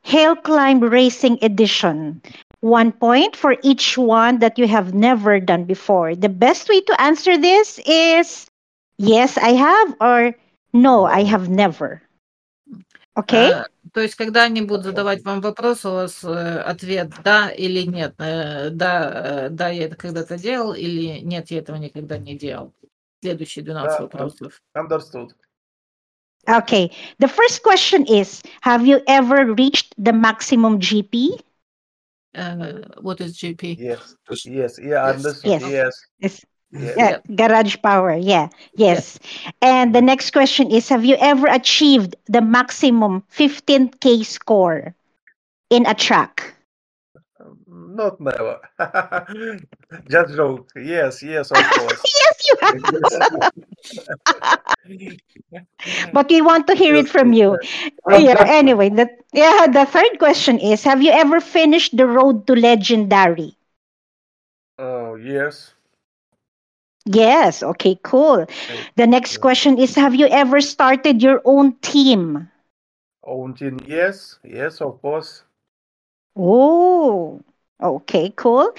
Hill Climb Racing Edition. One point for each one that you have never done before. The best way to answer this is yes, I have, or no, I have never. Okay? А, то есть, когда они будут задавать вам вопрос, у вас э, ответ да или нет. Э, да, э, да, я это когда-то делал, или нет, я этого никогда не делал. Следующие 12 Да, вопросов. Understood. Okay. The first question is Have you ever reached the maximum GP? Э, what is GP? Yes. Just Yes. Yeah, Yes. understood. Yes. Yes. Yes. Yes. Yeah, garage power. Yeah. Yes. And the next question is Have you ever achieved the maximum 15K score in a track? Not never. Just joke. Yes, yes, of course. Yes, you have. But we want to hear it from you. Yeah, anyway, the, yeah, the third question is Have you ever finished the road to legendary? Oh, yes. Yes. Okay, cool. The next question is Have you ever started your own team? Own team, yes, yes, of course. Oh, okay, cool.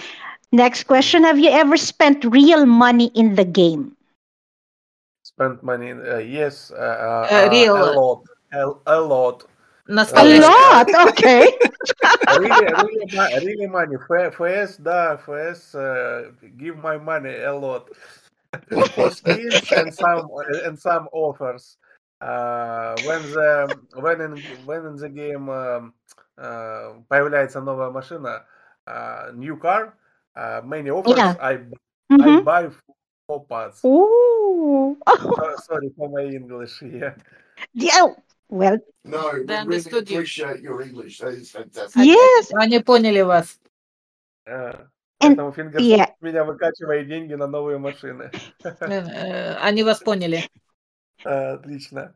Next question Have you ever spent real money in the game? Spent money. Uh, yes, uh, uh, Uh, uh, real- a lot, a, a lot. A Настоящий. lot. Okay. really, really, mo- really money. F- FS, да, FS, uh, give my money a lot for skins and some and some offers. Uh, when the when in when in the game um, uh, появляется новая машина, uh, new car, uh, many offers. Yeah. I I Mhm. buy four parts. Ooh. Uh, sorry for my English. Yeah. yeah. Well, no, we really understood you. appreciate your English. That is fantastic. yes. Они поняли вас. Uh, Поэтому Фингерс yeah. меня выкачивает деньги на новые машины. Э, э, Они вас поняли. Uh, Отлично.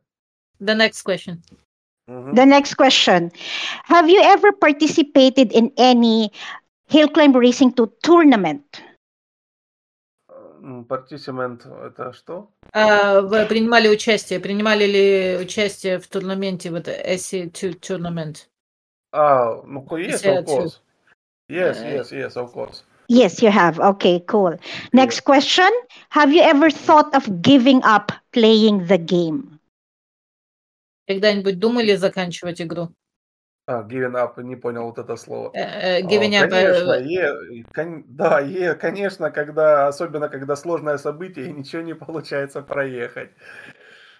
The next question. Mm-hmm. The next question Have you ever participated in any Hill Climb Racing 2 tournament? Participant это что? А, вы принимали участие, принимали ли участие в турнире, вот SC2 tournament? А, ну, yes, of course. Yes, э. yes, yes, of course. Yes, you have. Okay, cool. Next question. Have you ever thought of giving up playing the game? Когда-нибудь думали заканчивать игру? А, giving up, не понял вот это слово. О, Giving up. Конечно, э, е- кон- да, е- конечно, когда, особенно когда сложное событие и ничего не получается проехать.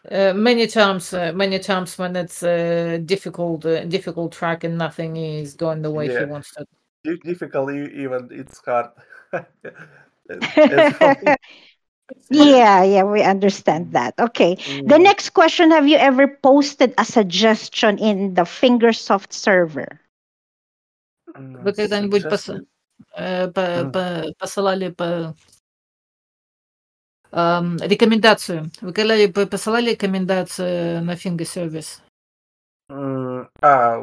Uh, many times, uh, many times when it's a difficult, uh, difficult track and nothing is going the way he Yeah. wants to. Di- Difficult, e- even it's hard. As for me, Yeah, yeah, we understand that. Okay. The м, next question Have you ever posted a suggestion in the Fingersoft server? м, Вы когда-нибудь пос- suggestion? э, по- Мгм. по- посылали по ам, рекомендацию? Вы когда по- посылали рекомендацию на Finger Service? А,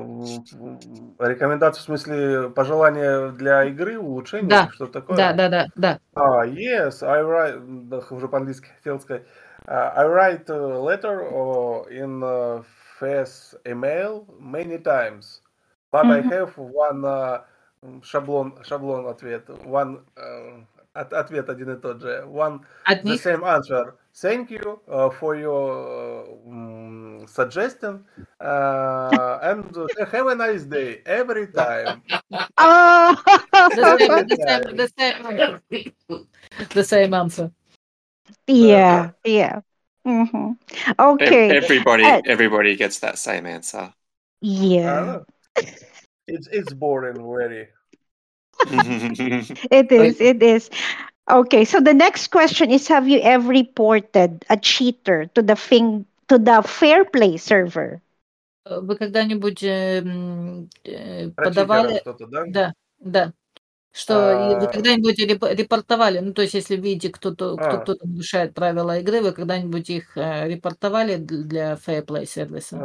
рекомендации в смысле пожелания для игры, улучшения, Да, что такое? Да, да, да, да. А, yes, I write, да, уже по-английски хотел сказать. Uh, I write a letter or in uh, FS email many times, but I Мгм. have one uh, шаблон, шаблон ответ, one uh, от- ответ один и тот же, one От the них? same answer. Thank you uh, for your uh, mm, suggestion uh, and have a nice day every time. Oh, The same, the same, the same, the same answer. yeah, yeah. hmm Ev- Okay. Everybody, Uh, everybody gets that same answer. yeah, Ah, it's it's boring, very. it is. It is. Okay, so the next question is Have you ever reported a cheater to the thing to the fair play server? Э, Вы когда-нибудь э, м, э, Про подавали... читеров что-то, да? Да, да. Что и вы когда-нибудь реп- репортовали, ну, то есть, если видите, кто-то, кто а, кто-то нарушает правила игры, вы когда-нибудь их э, репортовали для Fair Play сервиса?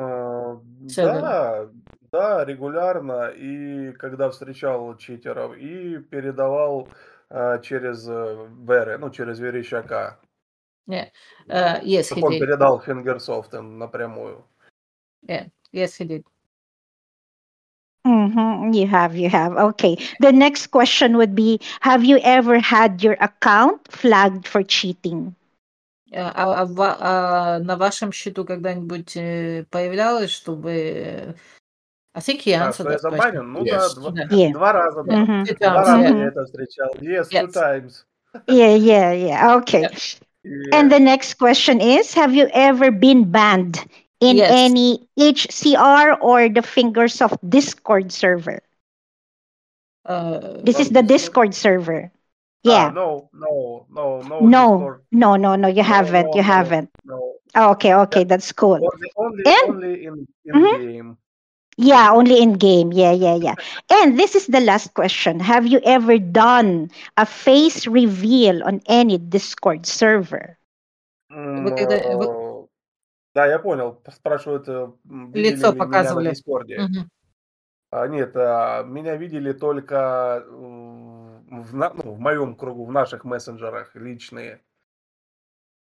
Сервера? да, да, регулярно. И когда встречал читеров, и передавал через э, Веры, ну, через Верещака. Yeah. Uh, yes, he он did. передал Фингерсофт напрямую. Yeah. Yes, he did. Mm-hmm. You have, you have. Okay. The next question would be Have you ever had your account flagged for cheating? А, а- а ва- а на вашем счету когда-нибудь э, появлялось, чтобы... э, I think he А, answered что я that question. забанен? Ну да, Yes. два, Да. Yeah. два раза, да. Mm-hmm. Two Два times, раза yeah. я это встречал. Yes, two Yes. times. Yeah, yeah, yeah. Okay. Yeah. And Yeah. the next question is Have you ever been banned in Yes. any HCR or the Fingersoft Discord server? Uh, This is the Discord? Discord server. Ah, Yeah. no, no, no, no No, Discord. no, no, no, you No, haven't. no, You haven't. no. Oh, okay, okay, Yeah, that's cool. only, only, And only in in Mhm. game. yeah, only in game. Yeah, yeah, yeah. And this is the last question. Have you ever done a face reveal on any Discord server? М, Да, я понял. Спрашивают, э, лицо ли меня на показывали. Дискорде. Мгм. А, Нет, а, меня видели только м, в, на- ну, в моем кругу, в наших мессенджерах личные.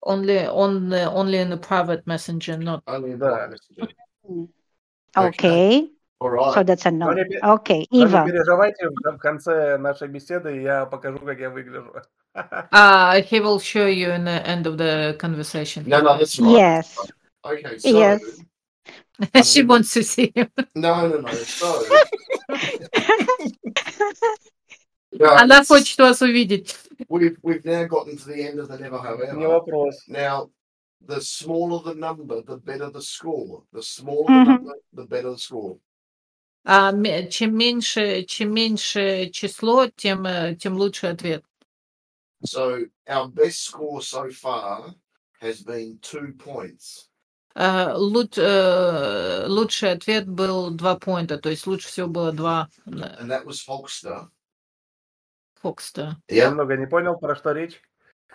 Only, on, the- only in the private messenger, not... Only in Да. Mm. Okay. All so right. that's a no. пе- Okay, но не переживайте, в в конце нашей беседы я покажу, как я выгляжу. Uh, he will show you in the end of the conversation. No, no, that's right. Yes, Okay, so yes. She wants to see him. no, no, no. So no, Она it's, хочет вас увидеть. we've we've now gotten to the end of the never Не however. вопрос. Now, the smaller the number, the better the score. The smaller the Mhm. number, the better the score. А ме- чем меньше, чем меньше число, тем, э, тем лучше ответ. So our best score so far has been two points. Э, э, лучший ответ был два поинта, то есть лучше всего было два э, and that was Folkster. Фокста. Я Yeah. много не понял, про что речь.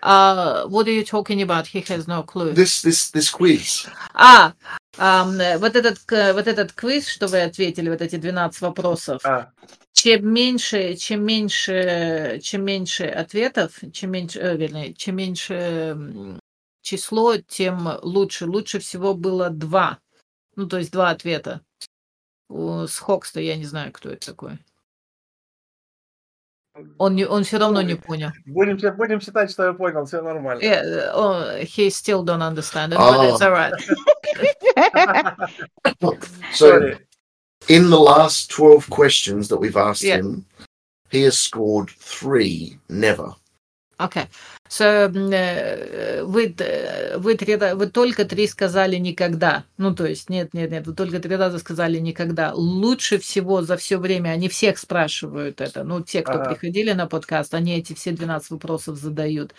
Uh, what are you talking about? He has no clue. This this this quiz. А, э, вот этот, вот этот квиз, что вы ответили, вот эти 12 вопросов, А, чем меньше, чем меньше, чем меньше ответов, чем меньше, э, вернее, чем меньше число, тем лучше. Лучше всего было два. Ну, то есть два ответа. У- С Хокста я не знаю, кто это такой. Он, не, он все равно не понял. будем, будем считать, что я понял, все нормально. Yeah, э, о, he still don't understand it, but Oh. it's alright. So in the last twelve questions that we've asked Yeah. him, he has scored three. Never. Okay. So, э, вы, вы, три, вы только три сказали никогда. Ну, то есть, нет, нет, нет, вы только три раза сказали никогда. Лучше всего за все время, они всех спрашивают это. Ну, те, кто Ага. приходили на подкаст, они эти все 12 вопросов задают.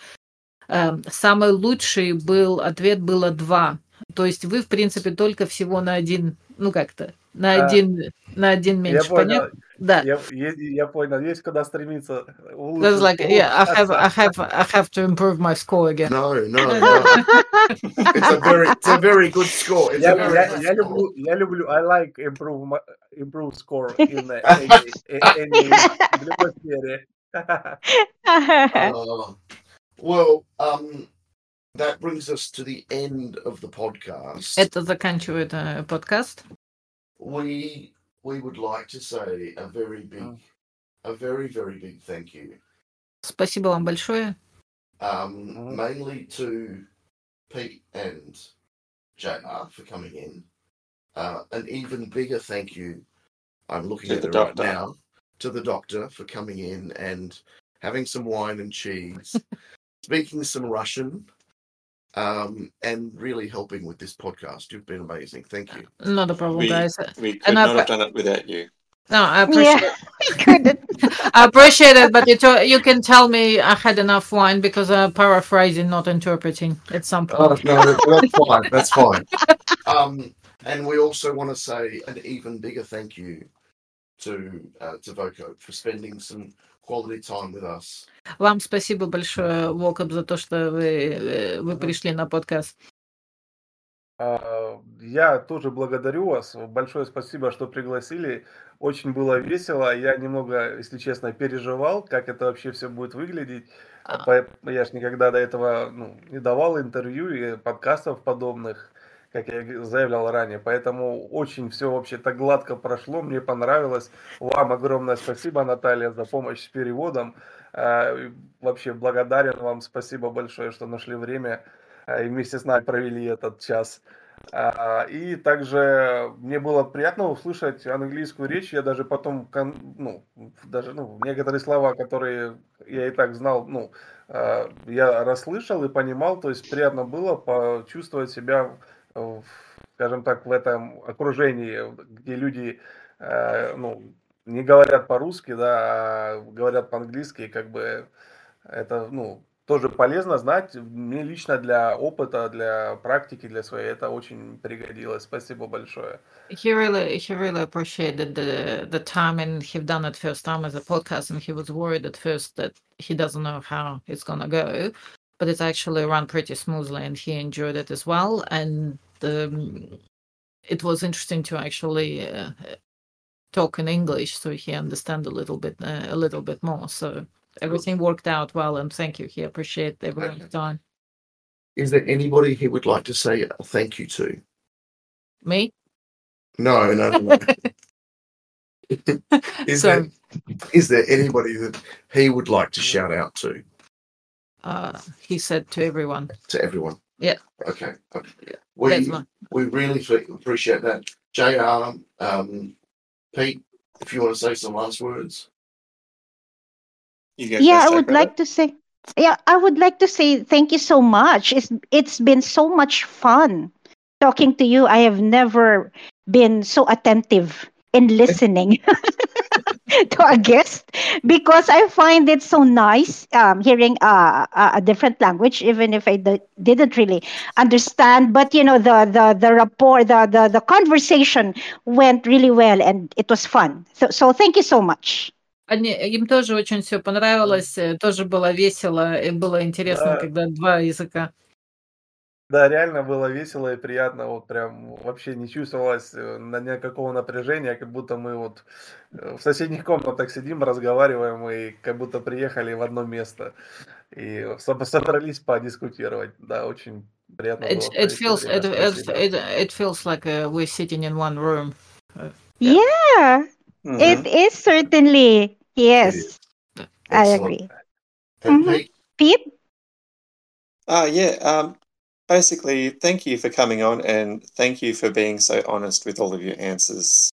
Эм, Самый лучший был, ответ было два. То есть вы, в принципе, только всего на один, ну как-то, на А, один, на один Я меньше. понял. Понятно? Да. Я, я, я понял. Есть куда стремиться. That's улучшить like, скор. yeah, I have, I have, I have to improve my score again. No, no, no. it's a very it's a very good score. It's Я, a very я, good я score. люблю, я люблю, I like improve, my- improve score in uh, any, any, в любой сфере. Uh, well, um, that brings us to the end of the podcast. Это заканчивает э, подкаст. we we would like to say a very big, Mm. a very very big thank you, Спасибо вам большое. um, Mm. mainly to Pete and JR for coming in. Uh, an even bigger thank you. I'm looking To at the it right doctor. now to the doctor for coming in and having some wine and cheese, speaking some Russian, um, and really helping with this podcast. You've been amazing. Thank you. Not a problem, We, guys. we could And not I've- have done it without you. No, I appreciate Yeah, I couldn't. I appreciate it, but you, to- you can tell me I had enough wine because I'm paraphrasing, not interpreting at some Oh, point. no, that's fine. That's fine. Um, and we also want to say an even bigger thank you to uh, to Voco for spending some quality time with us. Вам спасибо большое, Вокоп, за то, что вы, э, вы пришли на подкаст. А, Я тоже благодарю вас. Большое спасибо, что пригласили. Очень было весело. Я немного, если честно, переживал, как это вообще все будет выглядеть. А. Я ж никогда до этого ну, не давал интервью и подкастов подобных, как я заявлял ранее. Поэтому очень все вообще так гладко прошло. Мне понравилось. Вам огромное спасибо, Наталья, за помощь с переводом. И Вообще благодарен вам. Спасибо большое, что нашли время а, и вместе с нами провели этот час. А, И также мне было приятно услышать английскую речь. Я даже потом, ну, даже ну, некоторые слова, которые я и так знал, ну, я расслышал и понимал. То есть приятно было почувствовать себя, скажем так, в этом окружении, где люди, э, ну, не говорят по-русски, да, а говорят по-английски, как бы это, ну, тоже полезно знать. Мне лично для опыта, для практики, для своей это очень пригодилось. Спасибо большое. He really, he really appreciated the the time, and he done it first time as a podcast, and he was worried at first that he doesn't know how it's gonna go, but it's actually run pretty smoothly, and he enjoyed it as well. And um, it was interesting to actually uh, talk in English, so he understand a little bit, uh, a little bit more. So everything worked out well, and thank you. He appreciate everyone's time. Is there anybody he would like to say a thank you to? Me, No, no, no. no. is, so. there, is there anybody that he would like to shout out to? Uh, he said to everyone, To everyone? Yeah. Okay. okay. Yeah, We, "That's one." we really appreciate that. JR, um, Pete, if you want to say some last words. You yeah, I would Jack, like to say yeah, I would like to say thank you so much. It's it's been so much fun talking to you. I have never been so attentive in listening to a guest because I find it so nice um, hearing uh, a, a different language, even if I d- didn't really understand. But you know, the the the rapport, the the the conversation went really well, and it was fun. So so thank you so much. Они, им тоже очень все понравилось, э, тоже было весело, и было интересно, Да. когда два языка. Да, реально было весело и приятно. Вот прям вообще не чувствовалось э, на никакого напряжения, как будто мы вот э, в соседних комнатах сидим, разговариваем и как будто приехали в одно место и со- собрались подискутировать. Да, очень приятно It, было it провести feels время. it, it, Спасибо. it, it feels like uh, we're sitting in one room. Yeah, Mhm. it is certainly yes. I Excellent. agree. And Mhm. Pete, Pete, Uh, yeah. Um, basically, thank you for coming on, and thank you for being so honest with all of your answers.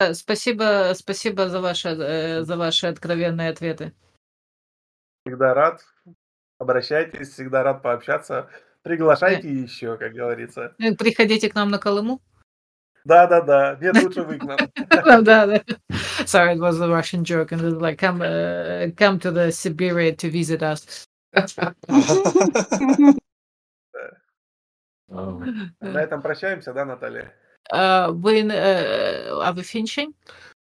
Э, Спасибо, спасибо за ваши, э, за ваши откровенные ответы. Всегда рад. Обращайтесь, всегда рад пообщаться. Приглашайте еще, как говорится. Э, Приходите к нам на Колыму. Да-да-да. Нет, лучше вы к нам. Да, да. Sorry, it was a Russian joke, and it was like come, uh, come to the Siberia to visit us. oh, На этом прощаемся, да, Наталья? Uh, when uh, are we finishing?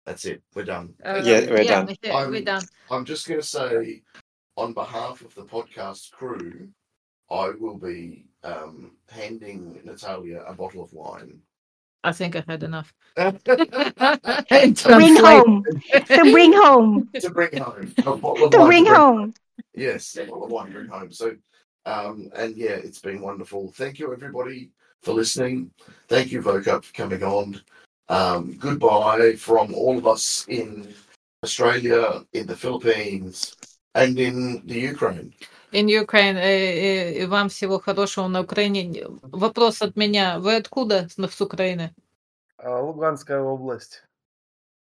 that's it. We're done. Uh, Yeah, we're yeah, done. we're, we're I'm- done. I'm just going to say, on behalf of the podcast crew, I will be um, handing Natalia a bottle of wine. I think I had enough. bring Translate. home to bring home to bring home. A bottle of to wine bring home. Yes, a bottle of wine to bring home. So, um, and yeah, it's been wonderful. Thank you, everybody, for listening. Thank you, Vocup, for coming on. Um, goodbye from all of us in Australia, in the Philippines, and in the Ukraine. In Ukraine. э, э, и вам всего хорошего на Украине. Вопрос от меня. Вы откуда с с Украины? А, Луганская область.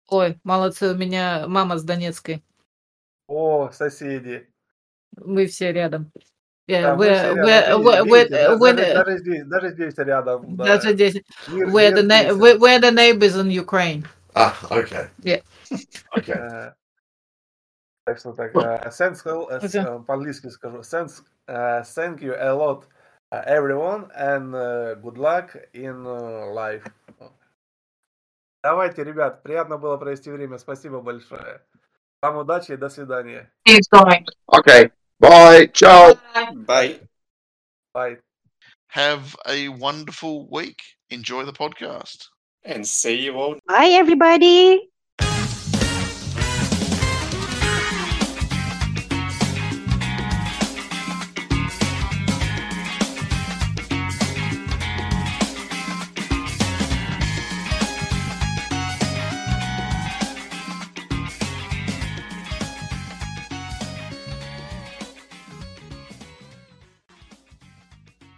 Ой, молодцы, у меня мама с Донецкой. О, соседи. Мы все рядом. Yeah, Да, все where рядом. where Видите, where, да- when даже, uh, даже здесь, даже здесь рядом. да. what they- Мир- where the мир na- тесен. where, where the neighbors in Ukraine. Ah, okay. Yeah. Okay. Э, Так что так, э, thanks, э, э, по-английски скажу. Thanks, э, thank you a lot, uh, everyone, and uh, good luck in uh, life. Давайте, ребят, приятно было провести время. Спасибо большое. Вам удачи и до свидания. Okay. Bye. Ciao. Bye. Bye. Have a wonderful week. Enjoy the podcast. And see you all Bye, everybody.